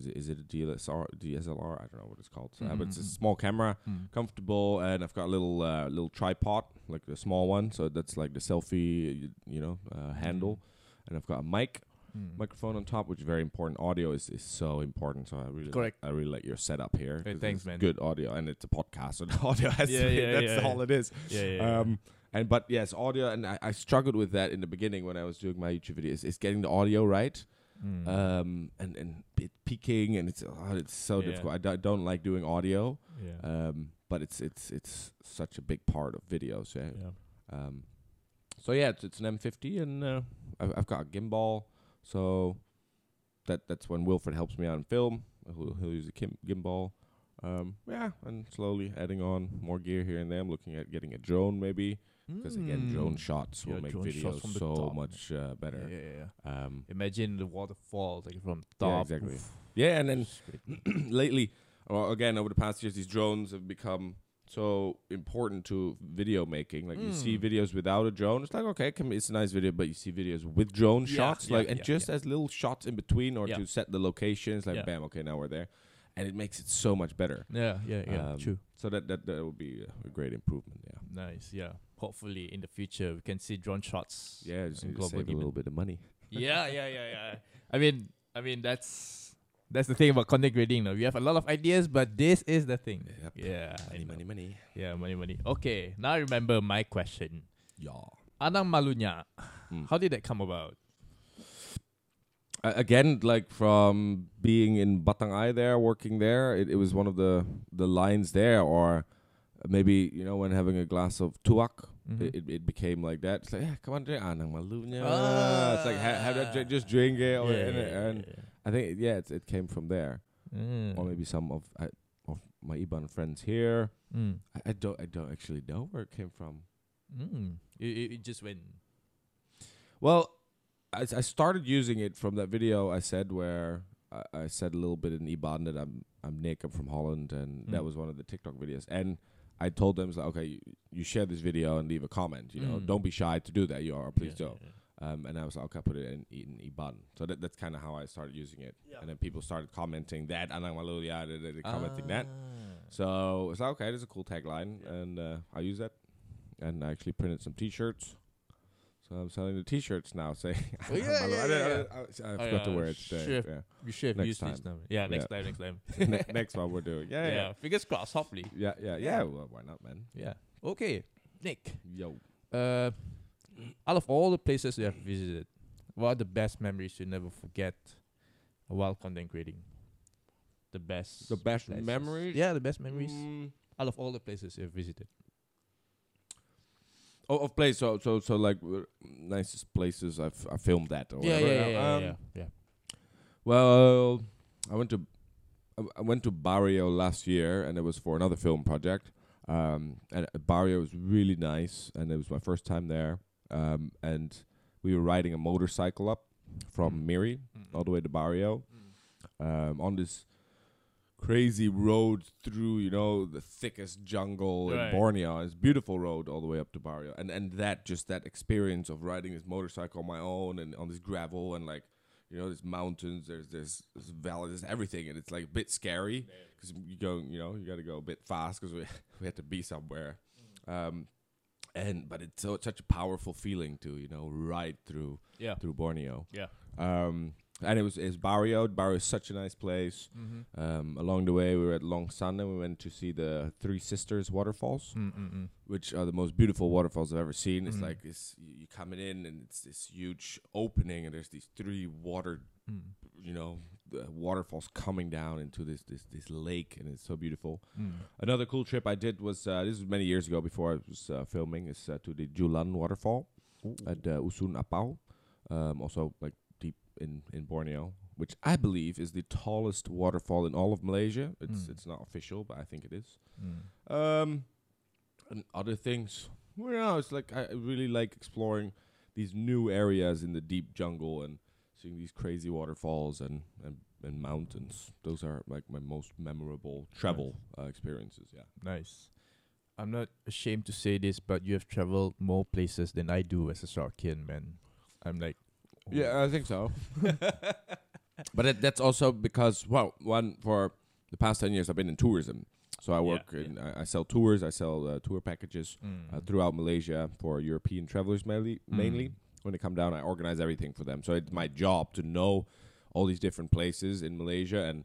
it? Is it a DSLR? DSLR? I don't know what it's called. Uh, but it's a Mhm. small camera, Mm. comfortable, and I've got a little uh, little tripod, like the small one. So that's like the selfie, you, you know, uh, handle. And I've got a mic, Mm. microphone on top, which is very important. Audio is, is so important. So I really Correct. I really like your setup here. Hey, thanks, man. Good audio, and it's a podcast, so the audio has Yeah, to be. yeah, that's yeah, all it is. Yeah, yeah. Um, and but yes, audio, and I, I struggled with that in the beginning when I was doing my YouTube videos. Is getting the audio right, Mm. um, and and it peaking, and it's oh, it's so difficult. I do- don't like doing audio, yeah. um, but it's it's it's such a big part of videos. Yeah. yeah. Um, so yeah, it's, it's an M50, and uh, I've, I've got a gimbal. So that that's when Wilfred helps me out in film. He'll, he'll use a kim- gimbal. Um, yeah, and slowly adding on more gear here and there. I'm looking at getting a drone maybe, because again, drone Mm. shots will Yeah, make drone shots videos so much uh, better. Yeah, yeah, yeah. Um, Imagine the waterfall like from Yeah, top. exactly. Oof. yeah, and then lately, or again over the past years, these drones have become so important to video making. Like you see Mm. videos without a drone, it's like okay, can be, it's a nice video, but you see videos with drone Yeah, shots, yeah, like and yeah, just as little shots in between or Yeah. to set the locations. Like Yeah. bam, okay, now we're there, and it makes it so much better. Yeah, yeah, yeah. Um, True. So that that that would be a, a great improvement. Yeah, Nice. Yeah. Hopefully in the future we can see drone shots. yeah, just in need to global save a little bit of money. yeah, yeah, yeah, yeah. I mean, I mean that's that's the thing about content creating. Now we have a lot of ideas, but this is the thing. Yep. Yeah, Money, money, money. Yeah, money, money. Okay, now I remember my question. Yeah. Anang Malunya, Mm. how did that come about? Uh, again, like from being in Batang Ai there, working there, it, it was one of the the lines there, or maybe you know when having a glass of tuak, Mhm. it, it, it became like that. It's like, yeah, come on, drink anang malunya. Ah. it's like ha- have that, drink, just drink it, or, Yeah, and, yeah, yeah, I think yeah, it, it came from there. Mm. or maybe some of I, of my Iban friends here. Mm. I, I don't I don't actually know where it came from. Mm. It, it, just went. Well, I started using it from that video I said where I, I said a little bit in Iban that I'm I'm Nick, I'm from Holland, and that Mm. was one of the TikTok videos. And I told them, like, okay, you, you share this video and leave a comment. You know, Mm. don't be shy to do that. You are, please yeah, do. yeah, Um, and I was like, okay, put it in, in Iban. So that, that's kind of how I started using it. Yeah. And then people started commenting that, Anang Maluya, they- they- they yeah. commenting that. Ah. So it's like, okay, this is a cool tagline, and uh, I use that. And I actually printed some T-shirts. So I'm selling the T-shirts now. Say, Oh, yeah, yeah, I, yeah, didn't- I, I, I Oh, forgot to yeah, wear it today. chef. Yeah. You should have Next used this time. Yeah, next Yeah. time, next time. Ne- next one we're doing. Yeah, yeah. yeah, Fingers crossed, hopefully. yeah, yeah. yeah, Well, why not, man? Yeah. Okay, Nick. Yo. Uh, out of all the places you have visited, what are the best memories you never forget while content creating? The best. The best places. memories. Yeah, the best memories Mm. out of all the places you've visited. Oh, of place. So, so, so, like uh, nicest places I've I filmed that. Or Yeah, whatever. yeah, yeah, yeah, Um, yeah, yeah. Well, I went to I- I went to Bario last year, and it was for another film project. Um, and uh, Bario was really nice, and it was my first time there. Um, and we were riding a motorcycle up from Mm. Miri Mm, all the way to Bario mm. um, on this crazy road through, you know, the thickest jungle Right. in Borneo. It's a beautiful road all the way up to Bario, and and that just that experience of riding this motorcycle on my own and on this gravel and like. You know, there's mountains, there's there's, there's valleys, there's everything, and it's like a bit scary because you go, you know, you got to go a bit fast because we we had to be somewhere. Um, and but it's so such a powerful feeling to you know ride through Yeah. through Borneo. Yeah. Um, and it was it's Bario. Bario is such a nice place. Mm-hmm. Um, along the way, we were at Long San and we went to see the Three Sisters waterfalls, Mm-mm. which are the most beautiful waterfalls I've ever seen. It's Mm. like it's you you coming in and it's this huge opening and there's these three water, Mm. you know, the waterfalls coming down into this this this lake and it's so beautiful. Mm. Another cool trip I did was uh, this was many years ago before I was uh, filming is uh, to the Julan waterfall at uh, Usun Apau, um, also like deep in in Borneo, which I believe is the tallest waterfall in all of Malaysia. It's Mm. it's not official, but I think it is. Mm. Um, and other things, well, you know, it's like I really like exploring these new areas in the deep jungle and seeing these crazy waterfalls and and, and mountains. Those are like my most memorable travel uh, experiences. Yeah. Nice. I'm not ashamed to say this, but you have traveled more places than I do as a Sarawakian man. I'm like, Yeah, I think so. But it, that's also because well, one for the past ten years I've been in tourism. So I work yeah. in I, I sell tours, I sell uh, tour packages Mm. uh, throughout Malaysia for European travelers mainly. Mainly Mm. When they come down, I organize everything for them. So it's my job to know all these different places in Malaysia and.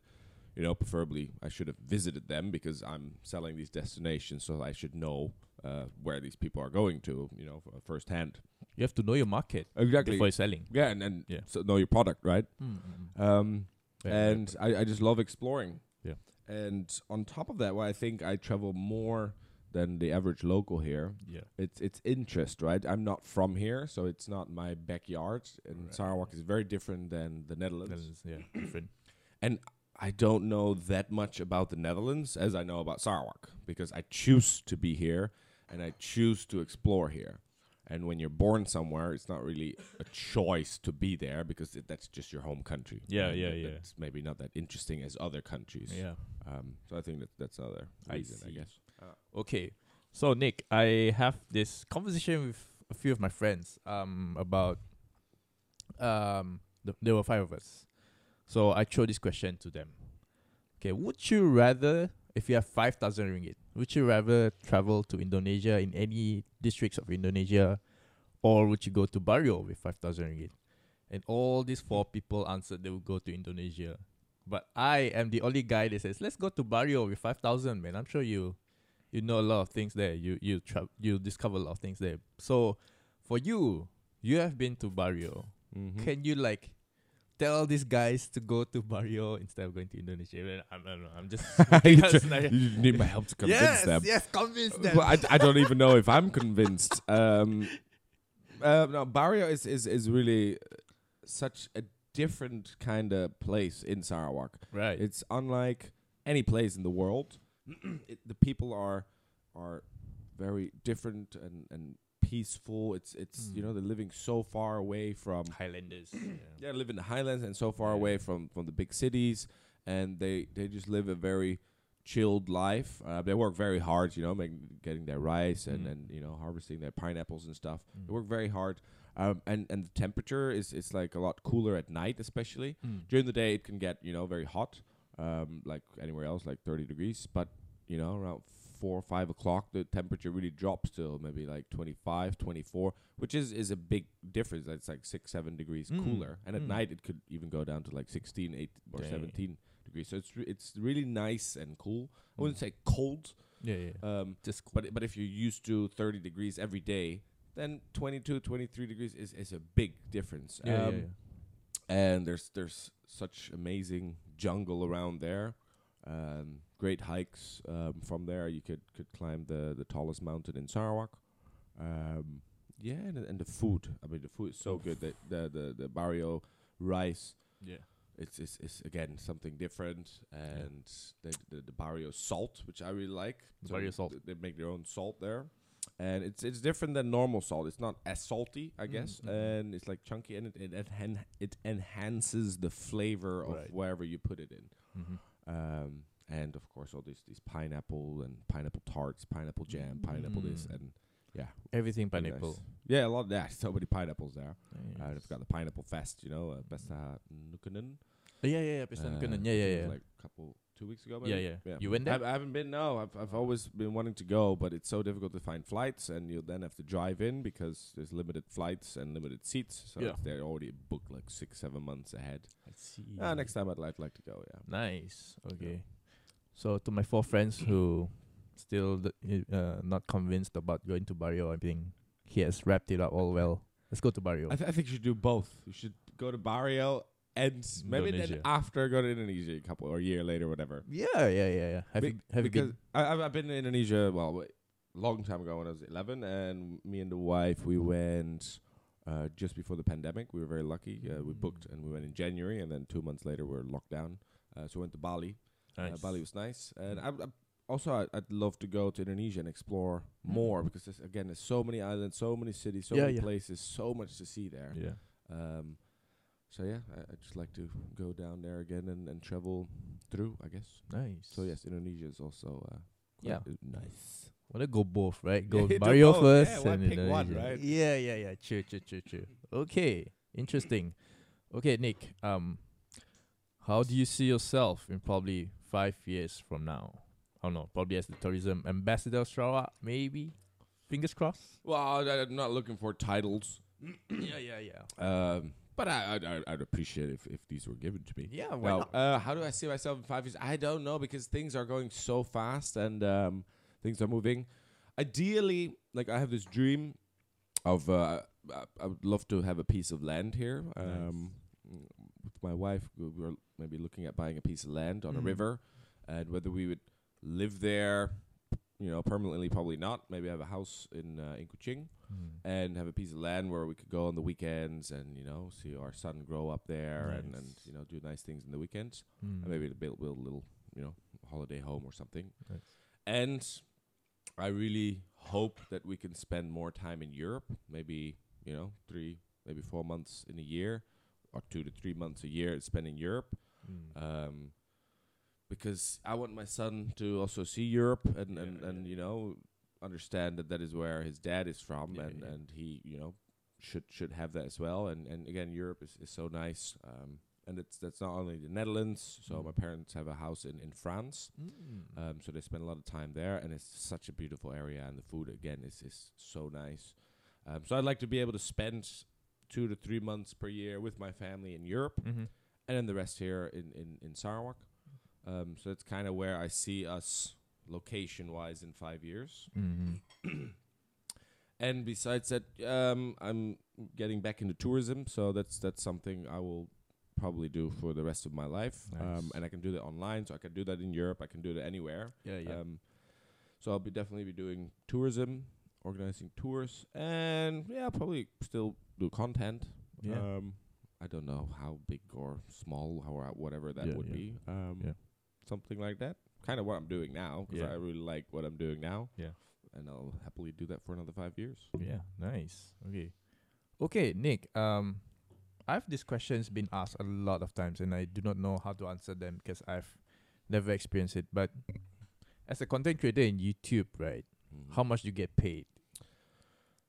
You know, preferably I should have visited them because I'm selling these destinations, so I should know uh, where these people are going to. You know, f- firsthand. You have to know your market Exactly. before selling. Yeah, and, and Yeah. so know your product, right? Mm. Um, very and I, I just love exploring. Yeah. And on top of that, why I think I travel more than the average local here, Yeah. it's it's interest, right? I'm not from here, so it's not my backyard. And Right. Sarawak is very different than the Netherlands. Netherlands, yeah, different. And I don't know that much about the Netherlands as I know about Sarawak because I choose to be here and I choose to explore here. And when you're born somewhere, it's not really a choice to be there because it, that's just your home country. Yeah, And yeah, that- yeah. It's maybe not that interesting as other countries. Yeah. Um, so I think that that's another I reason, I, guess. Okay. So Nick, I have this conversation with a few of my friends um about um the, there were five of us. So I throw this question to them. Okay, would you rather if you have 5000 ringgit, would you rather travel to Indonesia in any districts of Indonesia or would you go to Bario with 5000 ringgit? And all these four people answered they would go to Indonesia. But I am the only guy that says, "Let's go to Bario with 5000, man. I'm sure you you know a lot of things there. You you tra- you discover a lot of things there. So for you, you have been to Bario. Mm-hmm. Can you like tell these guys to go to Bario instead of going to Indonesia? Well, I don't know. I'm just you, I- you need my help to convince yes, them. yes, convince them. Well, I, I don't even know if I'm convinced. Um, uh, no, Bario is, is, is really uh, such a different kind of place in Sarawak. right. It's unlike any place in the world. it, the people are are very different and, and peaceful. It's it's you Mm. know they're living so far away from Highlanders. yeah. yeah, live in the highlands and so far Yeah. away from from the big cities, and they they just live a very chilled life. Uh, they work very hard, you know, making getting their rice and Mm. and you know harvesting their pineapples and stuff. Mm. They work very hard, um, and and the temperature is is like a lot cooler at night, especially Mm. during the day. It can get you know very hot, um, like anywhere else, like thirty degrees, but you know around four or five o'clock the temperature really drops to maybe like 25 24 which is is a big difference that's like six seven degrees Mm, cooler and at mm. night it could even go down to like 16 8 or Dang. 17 degrees so it's re- it's really nice and cool i wouldn't Mm. say cold Yeah, yeah. um Just cool. but but if you're used to 30 degrees every day then 22 23 degrees is, is a big difference yeah, yeah, Um, yeah. And there's there's such amazing jungle around there. Um, great hikes um, from there. You could could climb the the tallest mountain in Sarawak. Um, yeah, and, and the food. I mean, the food is so good. The the the, the Bario rice. Yeah. It's, it's, it's again something different, and the, the the Bario salt, which I really like. The Bario salt. th- They make their own salt there, and it's it's different than normal salt. It's not as salty, I Mm, guess, mm, mm. and it's like chunky, and it it, enhan- it enhances the flavor of Right. wherever you put it in. Mm-hmm. Um, and of course, all these these pineapple and pineapple tarts, pineapple jam, pineapple this, Mm. and yeah, Everything pineapple. nice. Yeah, a lot. Of yeah, so many pineapples there. Uh, Nice. they've got the pineapple fest, you know, uh, Pesta Nukenen. Oh, yeah, yeah, yeah. Pesta Nukenen. Yeah, yeah, yeah. Like a couple two weeks ago. Yeah, yeah, yeah. You went there? I've, I haven't been. No, I've I've always been wanting to go, but it's so difficult to find flights, and you then have to drive in because there's limited flights and limited seats. So Yeah. they're already booked like six, seven months ahead. I see. Ah, next time I'd like like to go. Yeah. Nice. Okay. So to my four friends who still uh, not convinced about going to Bario, I think he has wrapped it up all well. Let's go to Bario. I, th- I think you should do both. You should go to Bario and maybe then Indonesia. after go to Indonesia a couple or a year later, whatever. yeah, yeah, yeah, yeah. Have Be- you have you because been? I, I've, I've been in Indonesia well a long time ago when I was 11 and me and the wife we went uh, just before the pandemic we were very lucky uh, we booked and we went in January and then two months later we were locked down uh, so we went to Bali uh, Nice. Bali was nice and I, I also I, I'd love to go to Indonesia and explore more because there's, again there's so many islands so many cities so Yeah, many yeah. places so much to see there Yeah. um, so yeah I, I'd just like to go down there again and, and travel through I guess Nice. so yes, Indonesia is also uh, Yeah. uh, nice. Wanna go both, right? Go do Mario both. first Yeah, and pick one, Indonesia. right? Yeah, yeah, yeah. True, true, true, true. Okay, interesting. Okay, Nick. Um, How do you see yourself in probably five years from now? I don't know, probably as the tourism ambassador of Sarawak, maybe. Fingers crossed. Well, I, I'm not looking for titles, yeah, yeah, yeah. um, but I, I'd, I'd- appreciate if, if these were given to me. Yeah, why Well, not? uh, how do I see myself in five years? I don't know because things are going so fast and um, things are moving. Ideally, like I have this dream of uh, I, I would love to have a piece of land here. Um, with my wife, we were maybe looking at buying a piece of land on a Mhm. river, and whether we would live there, you know, permanently, probably not. Maybe have a house in uh, in Kuching Mm. and have a piece of land where we could go on the weekends and you know see our son grow up there and, and you know do nice things in the weekends Mm. and maybe build, build a little you know holiday home or something Nice. and i really hope that we can spend more time in europe maybe you know three maybe four months in a year or two to three months a year spent in europe Mm. um, because I want my son to also see Europe and Yeah, and, yeah. and you know understand that that is where his dad is from Yeah, and and he you know should should have that as well and and again Europe is, is so nice um, and it's that's not only the Netherlands so Mm. my parents have a house in in France Mm. um, so they spend a lot of time there and it's such a beautiful area and the food again is is so nice um, so I'd like to be able to spend two to three months per year with my family in Europe Mhm. and then the rest here in in in Sarawak. Um, so that's kind of where I see us location wise in five years. Mhm. And besides that, um, I'm getting back into tourism, so that's that's something I will probably do for the rest of my life. Nice. Um, and I can do that online, so I can do that in Europe. I can do that anywhere. Yeah, yeah. Um, so I'll be definitely be doing tourism, organizing tours, and yeah, probably still do content. Yeah. Um, I don't know how big or small or whatever that Yeah, would yeah. be. Um, Yeah. Something like that. Kind of what I'm doing now because Yeah. I really like what I'm doing now. Yeah. And I'll happily do that for another five years. Yeah, nice. Okay. Okay, Nick, um I've these questions been asked a lot of times and I do not know how to answer them because I've never experienced it. But as a content creator in YouTube, right? Mhm. How much do you get paid?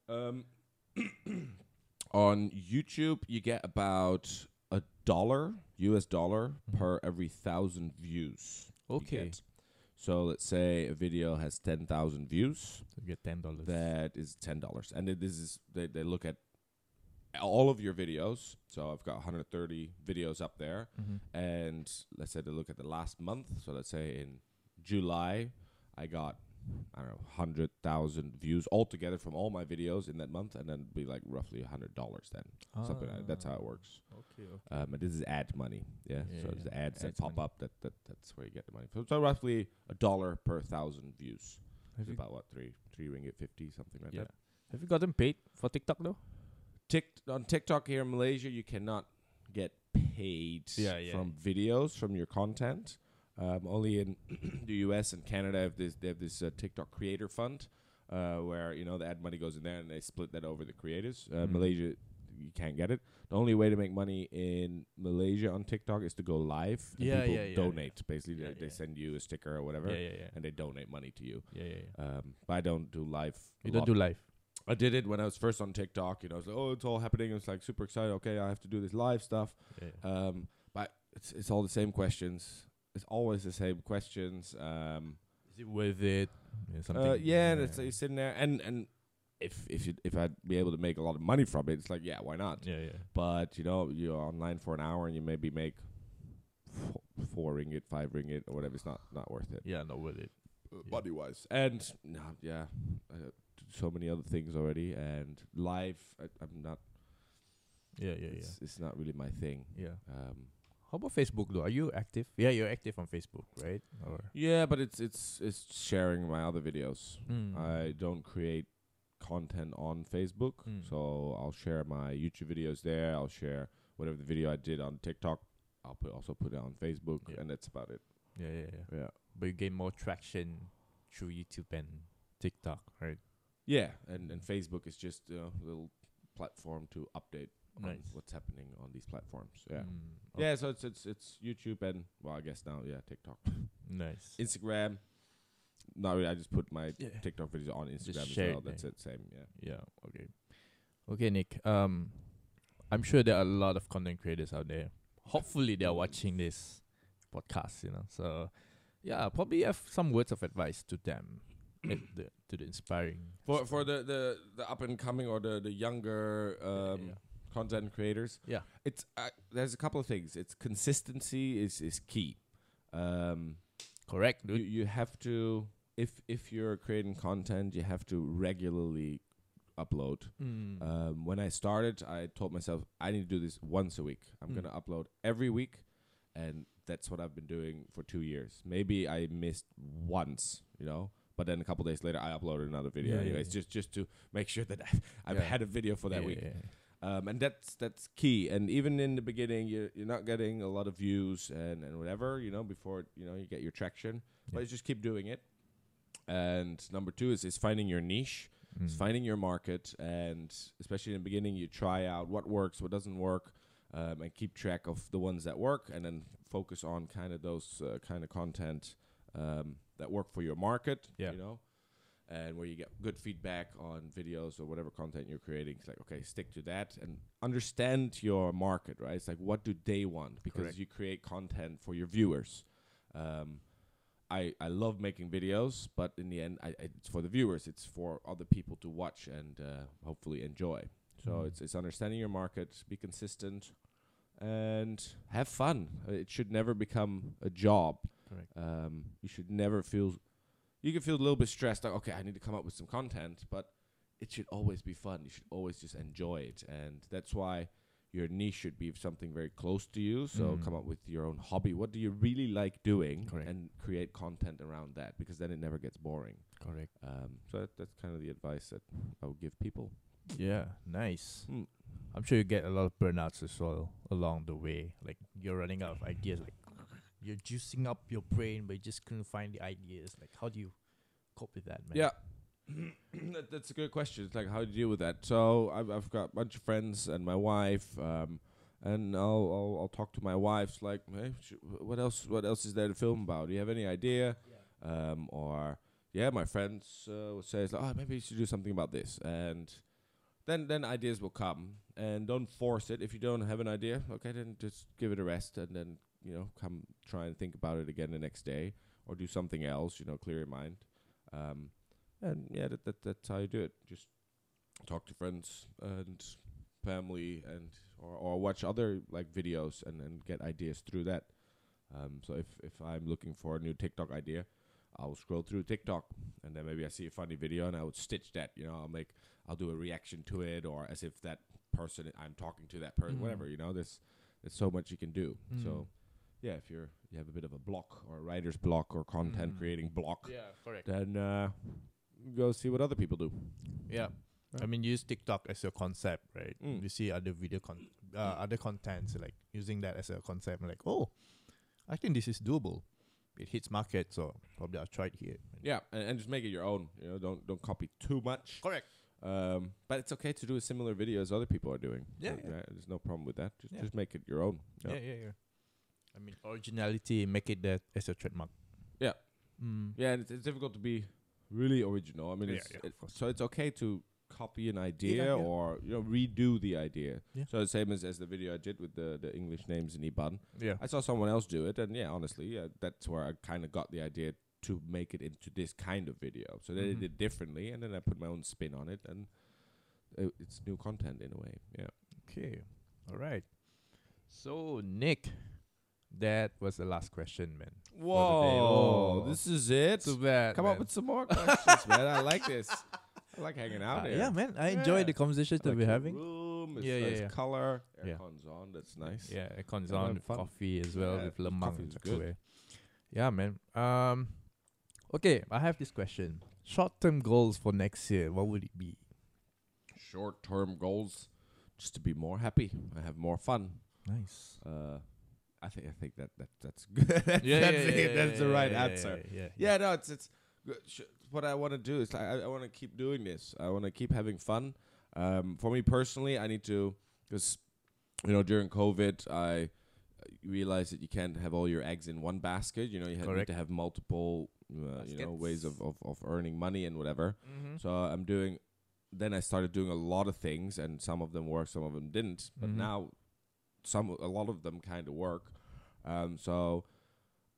Um, on YouTube, you get about a dollar, US dollar, Mhm. per every thousand views. Okay. So let's say a video has 10,000 views. So you get ten dollars. That is $10. And it, this is, they, they look at all of your videos. So I've got 130 videos up there. Mhm. And let's say they look at the last month. So let's say in July, I got I don't know hundred thousand views altogether from all my videos in that month, and then be like roughly a hundred dollars then something like that. That's how it works. Okay, okay. Um, and this is ad money, yeah. Yeah, so it's the ads that pop money. up. That, that that's where you get the money. So, so roughly a dollar per thousand views. Have It's about what three three ringgit fifty something like yeah. that. Have you gotten paid for TikTok though? Tik on TikTok here in Malaysia, you cannot get paid Yeah, yeah. from videos from your content. Um, only in the U.S. and Canada have this they have this uh, TikTok Creator Fund, uh, where you know the ad money goes in there and they split that over the creators. Uh, Mhm. Malaysia, you can't get it. The only way to make money in Malaysia on TikTok is to go live. And Yeah, people yeah, yeah, donate. Basically, Yeah, they, they yeah. send you a sticker or whatever, Yeah, yeah, yeah. and they donate money to you. Yeah, yeah, yeah. Um, but I don't do live. You don't do live. I did it when I was first on TikTok. You know, I was like, oh, it's all happening. I was like super excited. Okay, I have to do this live stuff. Yeah, yeah. Um, but it's it's all the same questions. It's always the same questions. Um, Is it worth it? Yeah, something. uh, yeah, and it's like sitting there, and and if if you, if I'd be able to make a lot of money from it, it's like yeah, why not? yeah, yeah. But you know, you're online for an hour and you maybe make four, four ringgit, five ringgit, or whatever. It's not not worth it, Yeah, not worth it. uh, Yeah. money wise. And no, yeah, I do so many other things already. And live, I, I'm not. Yeah, yeah, it's, it's not really my thing. yeah. Yeah. Um, How about Facebook though? Are you active? Yeah, you're active on Facebook, right? Or yeah, but it's it's it's sharing my other videos. Mm. I don't create content on Facebook, Mm. so I'll share my YouTube videos there. I'll share whatever the video I did on TikTok. I'll put also put it on Facebook, Yeah. and that's about it. yeah, yeah, yeah. Yeah, But you gain more traction through YouTube and TikTok, right? yeah, and and Facebook is just a little platform to update Nice. what's happening on these platforms. Yeah, Mm, yeah. So it's it's it's YouTube and well, I guess now yeah, TikTok, Nice. Instagram. Not really. I just put my Yeah. TikTok videos on Instagram as share well. That's it. Same. Yeah. Yeah. Okay. Okay, Nick. Um, I'm sure there are a lot of content creators out there hopefully they're watching this podcast. You know, so yeah, probably have some words of advice to them, eh, the, to the inspiring For for the the, the up and coming or the the younger um, yeah. Content creators, Yeah. it's uh, there's a couple of things. It's consistency is is key. Um, correct, you you have to if if you're creating content, you have to regularly upload. Mm. Um, when I started, I told myself I need to do this once a week. I'm Mm. gonna upload every week, and that's what I've been doing for two years. Maybe I missed once, you know, but then a couple days later, I uploaded another video. Yeah, yeah, anyways, yeah. just just to make sure that I've, I've Yeah. had a video for that Yeah, week. Um, and that's that's key. And even in the beginning, you're you're not getting a lot of views and and whatever, you know, before you know you get your traction. Yeah. But you just keep doing it. And number two is is finding your niche. It's Mm. finding your market, and especially in the beginning, you try out what works, what doesn't work, um, and keep track of the ones that work, and then focus on kind of those uh, kind of content um, that work for your market. Yeah. You know, and where you get good feedback on videos or whatever content you're creating. It's like okay, stick to that and understand your market. Right? It's like what do they want because Correct. you create content for your viewers. Um, I, I love making videos, but in the end, I, I, it's for the viewers. It's for other people to watch and uh, hopefully enjoy. So Mm. it's it's understanding your market, be consistent, and have fun. Uh, It should never become a job. Correct. Um, you should never feel. You can feel a little bit stressed, like okay, I need to come up with some content, but it should always be fun. You should always just enjoy it, and that's why your niche should be something very close to you. So Mm. come up with your own hobby. What do you really like doing, Correct. and create content around that because then it never gets boring. Correct. Um, so that, that's kind of the advice that I would give people. Yeah, nice. Hmm. I'm sure you get a lot of burnouts as well along the way. Like you're running out of ideas. Like you're juicing up your brain, but you just couldn't find the ideas. Like how do you cope with that, man? Yeah. that, that's a good question. It's like how do you deal with that? So I've I've got a bunch of friends and my wife, um, and I'll, I'll I'll talk to my wife like, hey, sh- what else what else is there to film about? Do you have any idea? Um, or yeah, my friends uh, will say, like, oh, maybe you should do something about this, and then then ideas will come, and don't force it. If you don't have an idea, okay, then just give it a rest, and then you know come try and think about it again the next day, or do something else. You know, clear your mind. Um, and yeah, that, that that's how you do it. Just talk to friends and family, and or, or watch other like videos and, and get ideas through that. Um, so if if I'm looking for a new TikTok idea, I'll scroll through TikTok, and then maybe I see a funny video, and I would stitch that. You know, I'll make I'll do a reaction to it, or as if that person I'm talking to that person, Mhm. whatever. You know, there's there's so much you can do. Mm. So yeah, if you're you have a bit of a block or a writer's block or content Mm. creating block, Yeah, correct. then uh, go see what other people do. Yeah. I mean, use TikTok as your concept, right? Mm. You see other video con, uh, other contents like using that as a concept, like, oh, I think this is doable. It hits market, so probably I'll try it here. Yeah, and, and just make it your own. You know, don't don't copy too much. Correct. Um, but it's okay to do a similar video as other people are doing. Yeah, yeah. there's no problem with that. Just Yeah. just make it your own. Yeah, yeah, yeah. I mean, originality, make it that as a trademark. Yeah. Mm. Yeah, and it's, it's difficult to be really original. I mean, Yeah, it's, yeah, it- so it's okay to copy an idea yeah. or you know redo the idea. Yeah. So the same as, as the video I did with the the English names in Iban. Yeah. I saw someone else do it, and yeah, honestly, yeah, that's where I kind of got the idea to make it into this kind of video. So they Mhm. did it differently, and then I put my own spin on it, and it, it's new content in a way. Yeah. Okay. All right. So Nick, that was the last question, man. Whoa, Oh. this is it. Too bad. Come man. up with some more questions, man. I like this. I like hanging out Uh, here. yeah, man. I enjoy the conversations I that like we're having. Room, it's Yeah, yeah, nice yeah. color. Yeah. Aircon's on. That's nice. Yeah, aircon's Yeah, on, fun. coffee as well Yeah, with the lemang coffee and is good. Yeah, man. Um, okay, I have this question. Short-term goals for next year. What would it be? Short-term goals, just to be more happy. I have more fun. Nice. Uh, I think I think that, that that's good. that's it. that's the right answer. Yeah, Yeah, no, it's it's. Sh- what I want to do is like, I, I want to keep doing this. I want to keep having fun. Um, for me personally, I need to because you know during COVID, I realized that you can't have all your eggs in one basket. You know, you ha- need to have multiple, uh, you know, ways of, of, of earning money and whatever. Mm-hmm. So I'm doing. Then I started doing a lot of things, and some of them worked, some of them didn't. But Mhm. now, some a lot of them kind of work. Um, so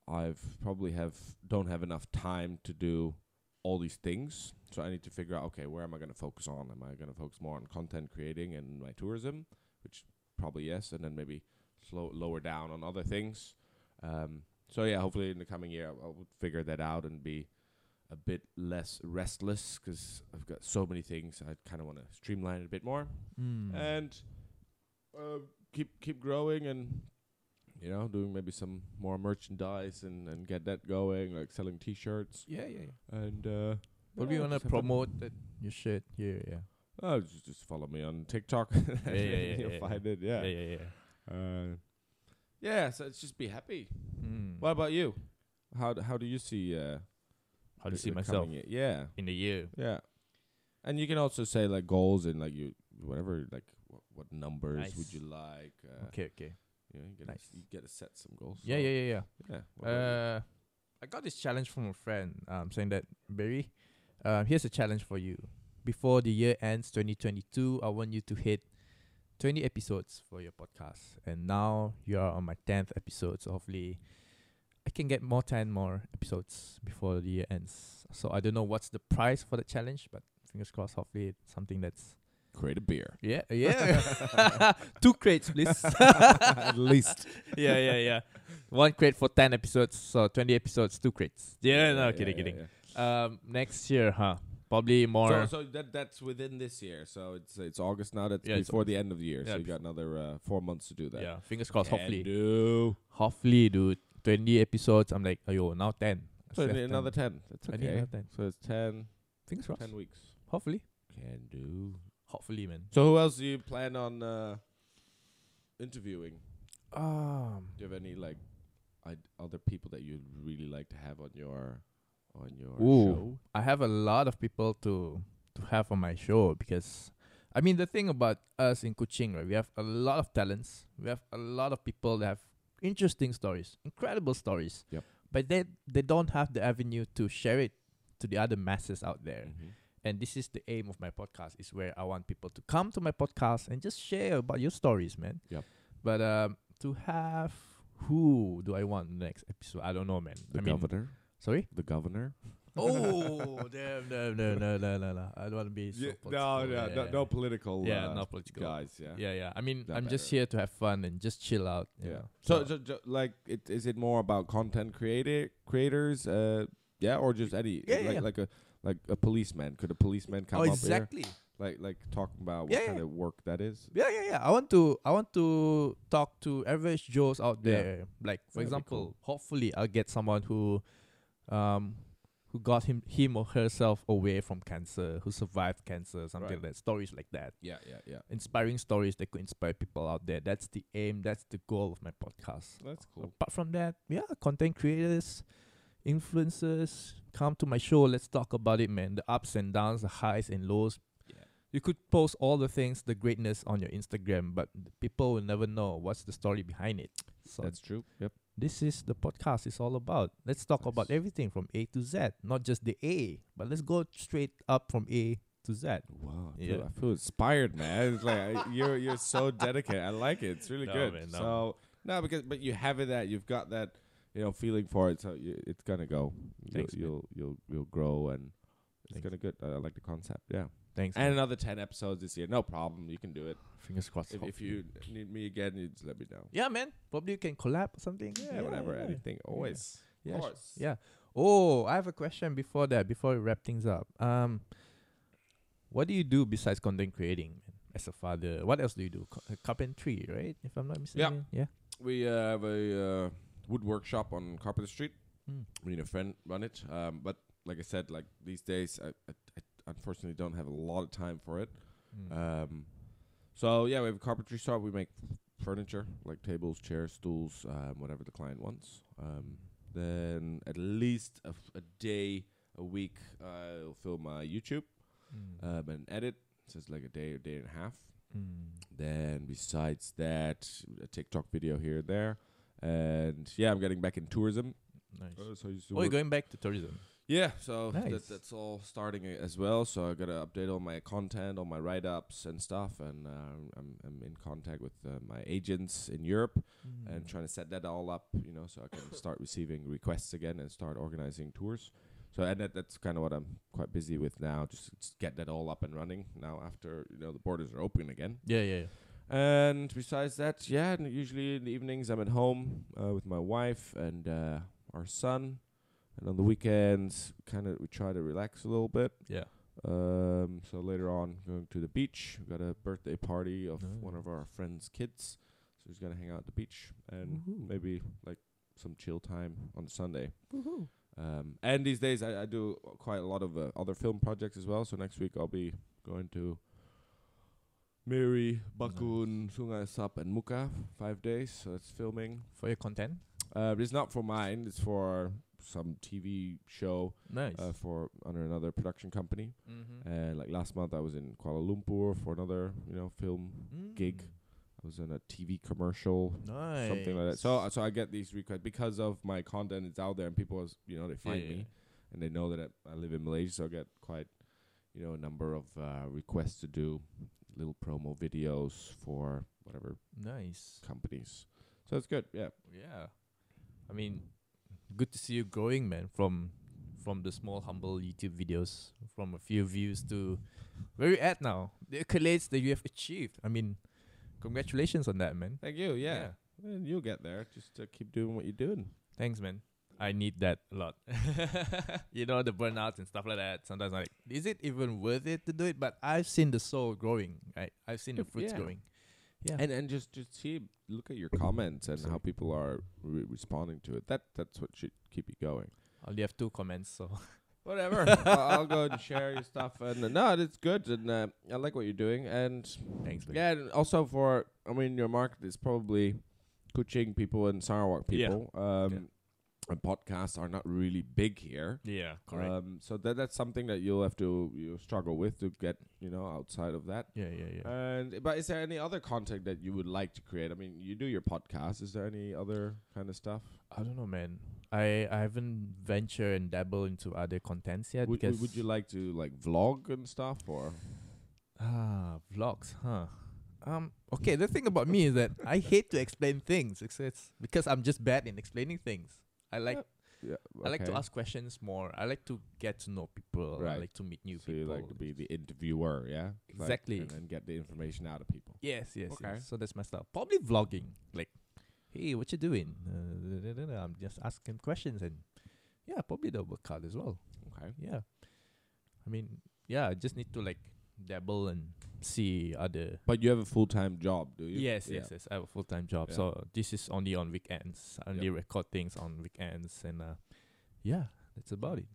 I've probably have don't have enough time to do all these things. So I need to figure out okay, where am I going to focus on? Am I going to focus more on content creating and my tourism, which probably yes, and then maybe slow lower down on other things. Um, so yeah, hopefully in the coming year I, would figure that out and be a bit less restless because I've got so many things. I kind of want to streamline it a bit more Mm. and uh, keep keep growing and you know doing maybe some more merchandise and and get that going, like selling T-shirts yeah, yeah. yeah. and. uh what do you wanna just have fun. promote that your shit here. Yeah. Oh, just, just follow me on TikTok. yeah, yeah, You'll yeah, find it. Yeah. Yeah, yeah, yeah. Uh, yeah. So it's just be happy. Mm. What about you? How d- how do you see? Uh, How do you see myself year? Yeah, in a year? yeah. And you can also say like goals and like you whatever like what, numbers would you like? Uh, Okay, okay. You know, you get Nice. you get to set some goals. Yeah, So, yeah, yeah, yeah. yeah. what about you? Uh, I got this challenge from a friend um, saying that, Barry, uh, here's a challenge for you. Before the year ends 2022, I want you to hit 20 episodes for your podcast. And now you are on my 10th episode. So hopefully I can get more 10 more episodes before the year ends. So I don't know what's the price for the challenge, but fingers crossed, hopefully it's something that's. Create a beer. Yeah, yeah. Two crates, please. At least. yeah, yeah, yeah. One crate for 10 episodes, so 20 episodes, two crates. Yeah, no, kidding, kidding. yeah. Um, next year, huh? Probably more. So, so that that's within this year. So it's it's August now. That's Yeah, it's before the end of the year. yeah, so you bef- got another uh, four months to do that. yeah, fingers crossed. Can hopefully, do. hopefully, dude. 20 episodes. I'm like, ayo, now 10. So I need another ten. That's I need okay. another 10. So it's 10, Fingers crossed. 10 weeks. Hopefully, Can do. Hopefully, man. So who else do you plan on uh, interviewing? Um, Do you have any like I'd other people that you'd really like to have on your on your Ooh. show? I have a lot of people to to have on my show because I mean the thing about us in Kuching, right? We have a lot of talents. We have a lot of people that have interesting stories, incredible stories. Yep. But they they don't have the avenue to share it to the other masses out there. Mhm. And this is the aim of my podcast is where I want people to come to my podcast and just share about your stories, man. Yep. But um to have who do I want next episode? I don't know, man. The I mean, governor. sorry? The governor. Oh, damn, no, no, no, no, no, no. I don't want to be so political. Yeah, yeah, yeah. political. Yeah, uh, no political. guys. Yeah. Yeah, yeah. I mean, That I'm just here to have fun and just chill out. Yeah. know. So, so, like, it is it more about content creator creators? Uh, yeah, or just any Yeah, like, yeah. like a like a policeman? Could a policeman come oh, up exactly. here? Like, like talking about Yeah, what yeah. kind of work that is? Yeah, yeah, yeah. I want to I want to talk to average Joes out Yeah. there. Like for That'd example, hopefully I'll get someone who um who got him him or herself away from cancer, who survived cancer, something Right. like that. Stories like that. Yeah, yeah, yeah. Inspiring stories that could inspire people out there. That's the aim, that's the goal of my podcast. That's cool. Apart from that, yeah, content creators, influencers, come to my show. Let's talk about it, man. The ups and downs, the highs and lows. Yeah. You could post all the things, the greatness on your Instagram, but people will never know what's the story behind it. So That's true. Yep. this is the podcast is all about. Let's talk about everything from A to Z, not just the A, but let's go straight up from A to Z. Wow. I Yeah. feel, I feel inspired, man. It's like I, you're you're so dedicated. I like it. It's really No, good. man, no. So no, because but you have it that you've got that you know feeling for it. So you, it's gonna go. Thanks, you'll, you'll you'll you'll grow and it's Thanks. gonna good. I, like the concept. Yeah. Thanks. And man. another ten episodes this year. No problem. You can do it. fingers crossed. If, if you need me again, you just let me know. yeah, man, probably you can collab or something. Yeah, whatever. yeah. Anything. Always. Yeah, Of course. Yeah. Oh, I have a question before that. Before we wrap things up. Um, what do you do besides content creating as a father? What else do you do? Co- carpentry, right? If I'm not mistaken. Yeah. We uh, have a uh, wood workshop on Carpenter Street. Mm. Me and a friend run it. Um, but like I said, like these days, I, I, I unfortunately don't have a lot of time for it. Mm. Um, so yeah, we have a carpentry shop. We make furniture like tables, chairs, stools, um, whatever the client wants. Um, then at least a, f- a day a week, I'll film my YouTube Mm. um, and edit. So it's like a day, a day and a half. Mm. Then besides that, a TikTok video here and there. And yeah, I'm getting back in tourism. Nice. Uh, so I used to oh, you're going back to tourism. Yeah, so Nice. that, that's all starting as well. So I gotta update all my content, all my write ups and stuff, and uh, I'm I'm in contact with uh, my agents in Europe Mm. and trying to set that all up, you know, so I can start receiving requests again and start organizing tours. So and that, that's kind of what I'm quite busy with now, just s- get that all up and running now after you know the borders are open again. Yeah, yeah, yeah. And besides that, yeah, and usually in the evenings I'm at home uh, with my wife and uh, our son, and on the weekends, kind of we try to relax a little bit. Yeah. Um, so later on, going to the beach. We got a birthday party of one Ah. of our friends' kids, so he's gonna hang out at the beach and Woohoo. maybe like some chill time on Sunday. Woohoo. Um, and these days I, I do quite a lot of uh, other film projects as well. So next week I'll be going to Miri, Bakun, Sungai Sap, and Mukah five days. So it's filming. For your content. Uh, but it's not for mine. It's for some TV show Nice. uh, for under another production company. mm-hmm. And like last month I was in Kuala Lumpur for another you know film. gig. I was in a TV commercial Nice. something like that. So uh, so I get these requests because of my content is out there and people is, you know they find me and they know that I, I live in Malaysia. So I get quite you know a number of uh, requests to do little promo videos for whatever Nice. companies. So it's good. Yeah. Yeah. I mean, good to see you growing, man. From from the small, humble YouTube videos, from a few views to where you at now. The accolades that you have achieved. I mean, congratulations on that, man. Thank you. Yeah. And you'll get there. Just uh, keep doing what you're doing. Thanks, man. I need that a lot. you know, the burnouts and stuff like that. Sometimes I'm like, is it even worth it to do it? But I've seen the soul growing, right? I've seen the fruits yeah. growing. Yeah. And and just just see look at your comments and how people are re- responding to it. That that's what should keep you going. I only have two comments, so Whatever. I'll, I'll go and share your stuff. And uh, no, it's good, and uh, I like what you're doing. And thanks, man. yeah, and also for I mean, your market is probably Kuching people and Sarawak Yeah. people. Um, and podcasts are not really big here. Yeah, Um, so that that's something that you'll have to you struggle with to get you know outside of that. yeah, yeah, yeah. And but is there any other content that you would like to create? I mean, you do your podcast. Is there any other kind of stuff? I don't know, man. I I haven't ventured and dabbled into other contents yet Would, because would, would you like to like vlog and stuff or? ah vlogs, huh? Um. Okay. The thing about me is that I hate to explain things. It's, it's because I'm just bad in explaining things. I like Yeah, I like to ask questions more. I like to get to know people. I like to meet new So you like to be the interviewer, yeah? Like, Exactly. and then get the information out of people. Yes, yes, Okay. yes. So that's my style. Probably vlogging. Like, hey, what you doing? Uh. I'm just asking questions and yeah, probably that work out as well. Okay. Yeah. I mean, yeah, I just need to like dabble and see other. But you have a full time job, do you? Yes, Yeah. yes, yes. I have a full time job, Yeah. so this is only on weekends. I only Yep. record things on weekends, and uh, yeah, that's about it.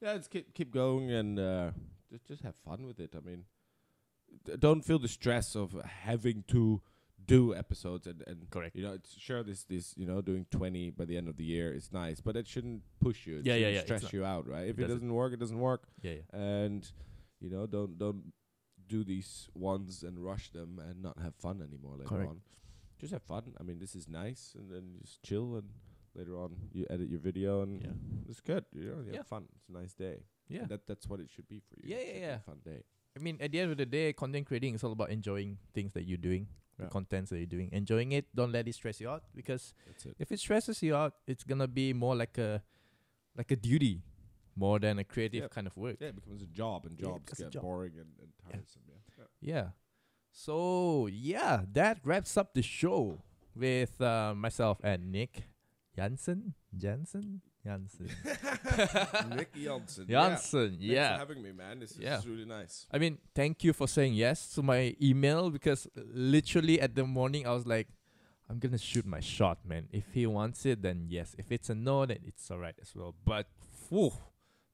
Yeah, just keep keep going and uh, just just have fun with it. I mean, d- don't feel the stress of having to do episodes and and Correct. you know, it's sure this this you know doing twenty by the end of the year is nice, but it shouldn't push you. It Yeah, yeah, shouldn't yeah, Stress you out, right? If it it doesn't. doesn't work, it doesn't work, Yeah, yeah. and you know, don't don't do these ones and rush them and not have fun anymore later Correct. on. Just have fun. I mean, this is nice, and then just chill and. Later on, you edit your video and Yeah. it's good. You know, you Yeah. have fun. It's a nice day. Yeah. And that that's what it should be for you. Yeah, It yeah, should be yeah. a fun day. I mean, at the end of the day, content creating is all about enjoying things that you're doing, the contents that you're doing, enjoying it. Don't let it stress you out because it. if it stresses you out, it's gonna be more like a like a duty, more than a creative Yeah. kind of work. Yeah, it becomes a job, and jobs becomes a get job. boring and, and tiresome. Yeah. yeah. Yeah. So yeah, that wraps up the show with uh, myself and Nick Jansen. Jansen? Jansen. Nick Janssen. Jansen. Yeah. Yeah. Thanks for having me, man. This Yeah. is really nice. I mean, thank you for saying yes to my email because literally at the morning I was like, I'm gonna shoot my shot, man. If he wants it, then yes. If it's a no, then it's alright as well. But whew,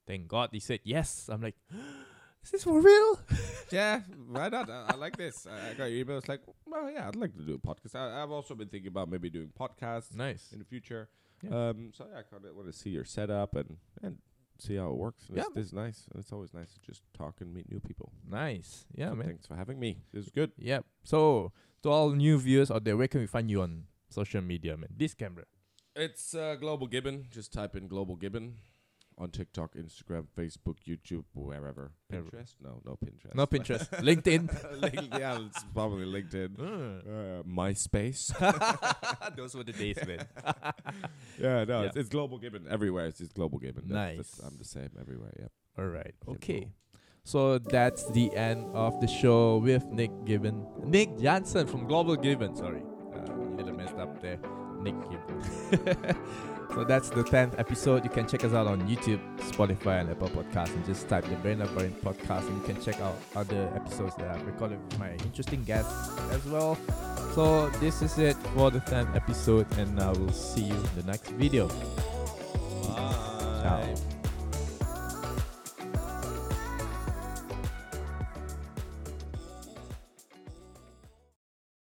thank God he said yes. I'm like, is this for real? yeah, why not? I, I like this. I, I got your email. It's like, well, yeah, I'd like to do a podcast. I, I've also been thinking about maybe doing podcasts Nice. in the future. Yeah. Um, so yeah, I kind of want to see your setup and and see how it works. Yeah, This, is nice. It's always nice to just talk and meet new people. Nice. Yeah, So man. Thanks for having me. This is good. Yep. So to all new viewers out there, where can we find you on social media, man? This camera. It's uh, Global Gibbon. Just type in Global Gibbon on TikTok, Instagram, Facebook, YouTube, wherever. Pinterest? No, no Pinterest. No Pinterest. LinkedIn. Link- yeah, it's probably LinkedIn. Uh, MySpace. Those were the days, man. yeah, no, Yeah. It's, it's global gibbon everywhere. It's, it's global gibbon. That's- Nice. that's- I'm the same everywhere. Yeah. All right. Simple. Okay. So that's the end of the show with Nick Gibbon. Nick Jansen from Global Gibbon. Sorry. Uh, a little messed up there. Nick Gibbon. So that's the 10th episode. You can check us out on YouTube, Spotify, and Apple Podcasts. And just type the Brain of Brain podcast. And you can check out other episodes that I've recorded with my interesting guests as well. So this is it for the 10th episode. And I will see you in the next video. Bye. Ciao.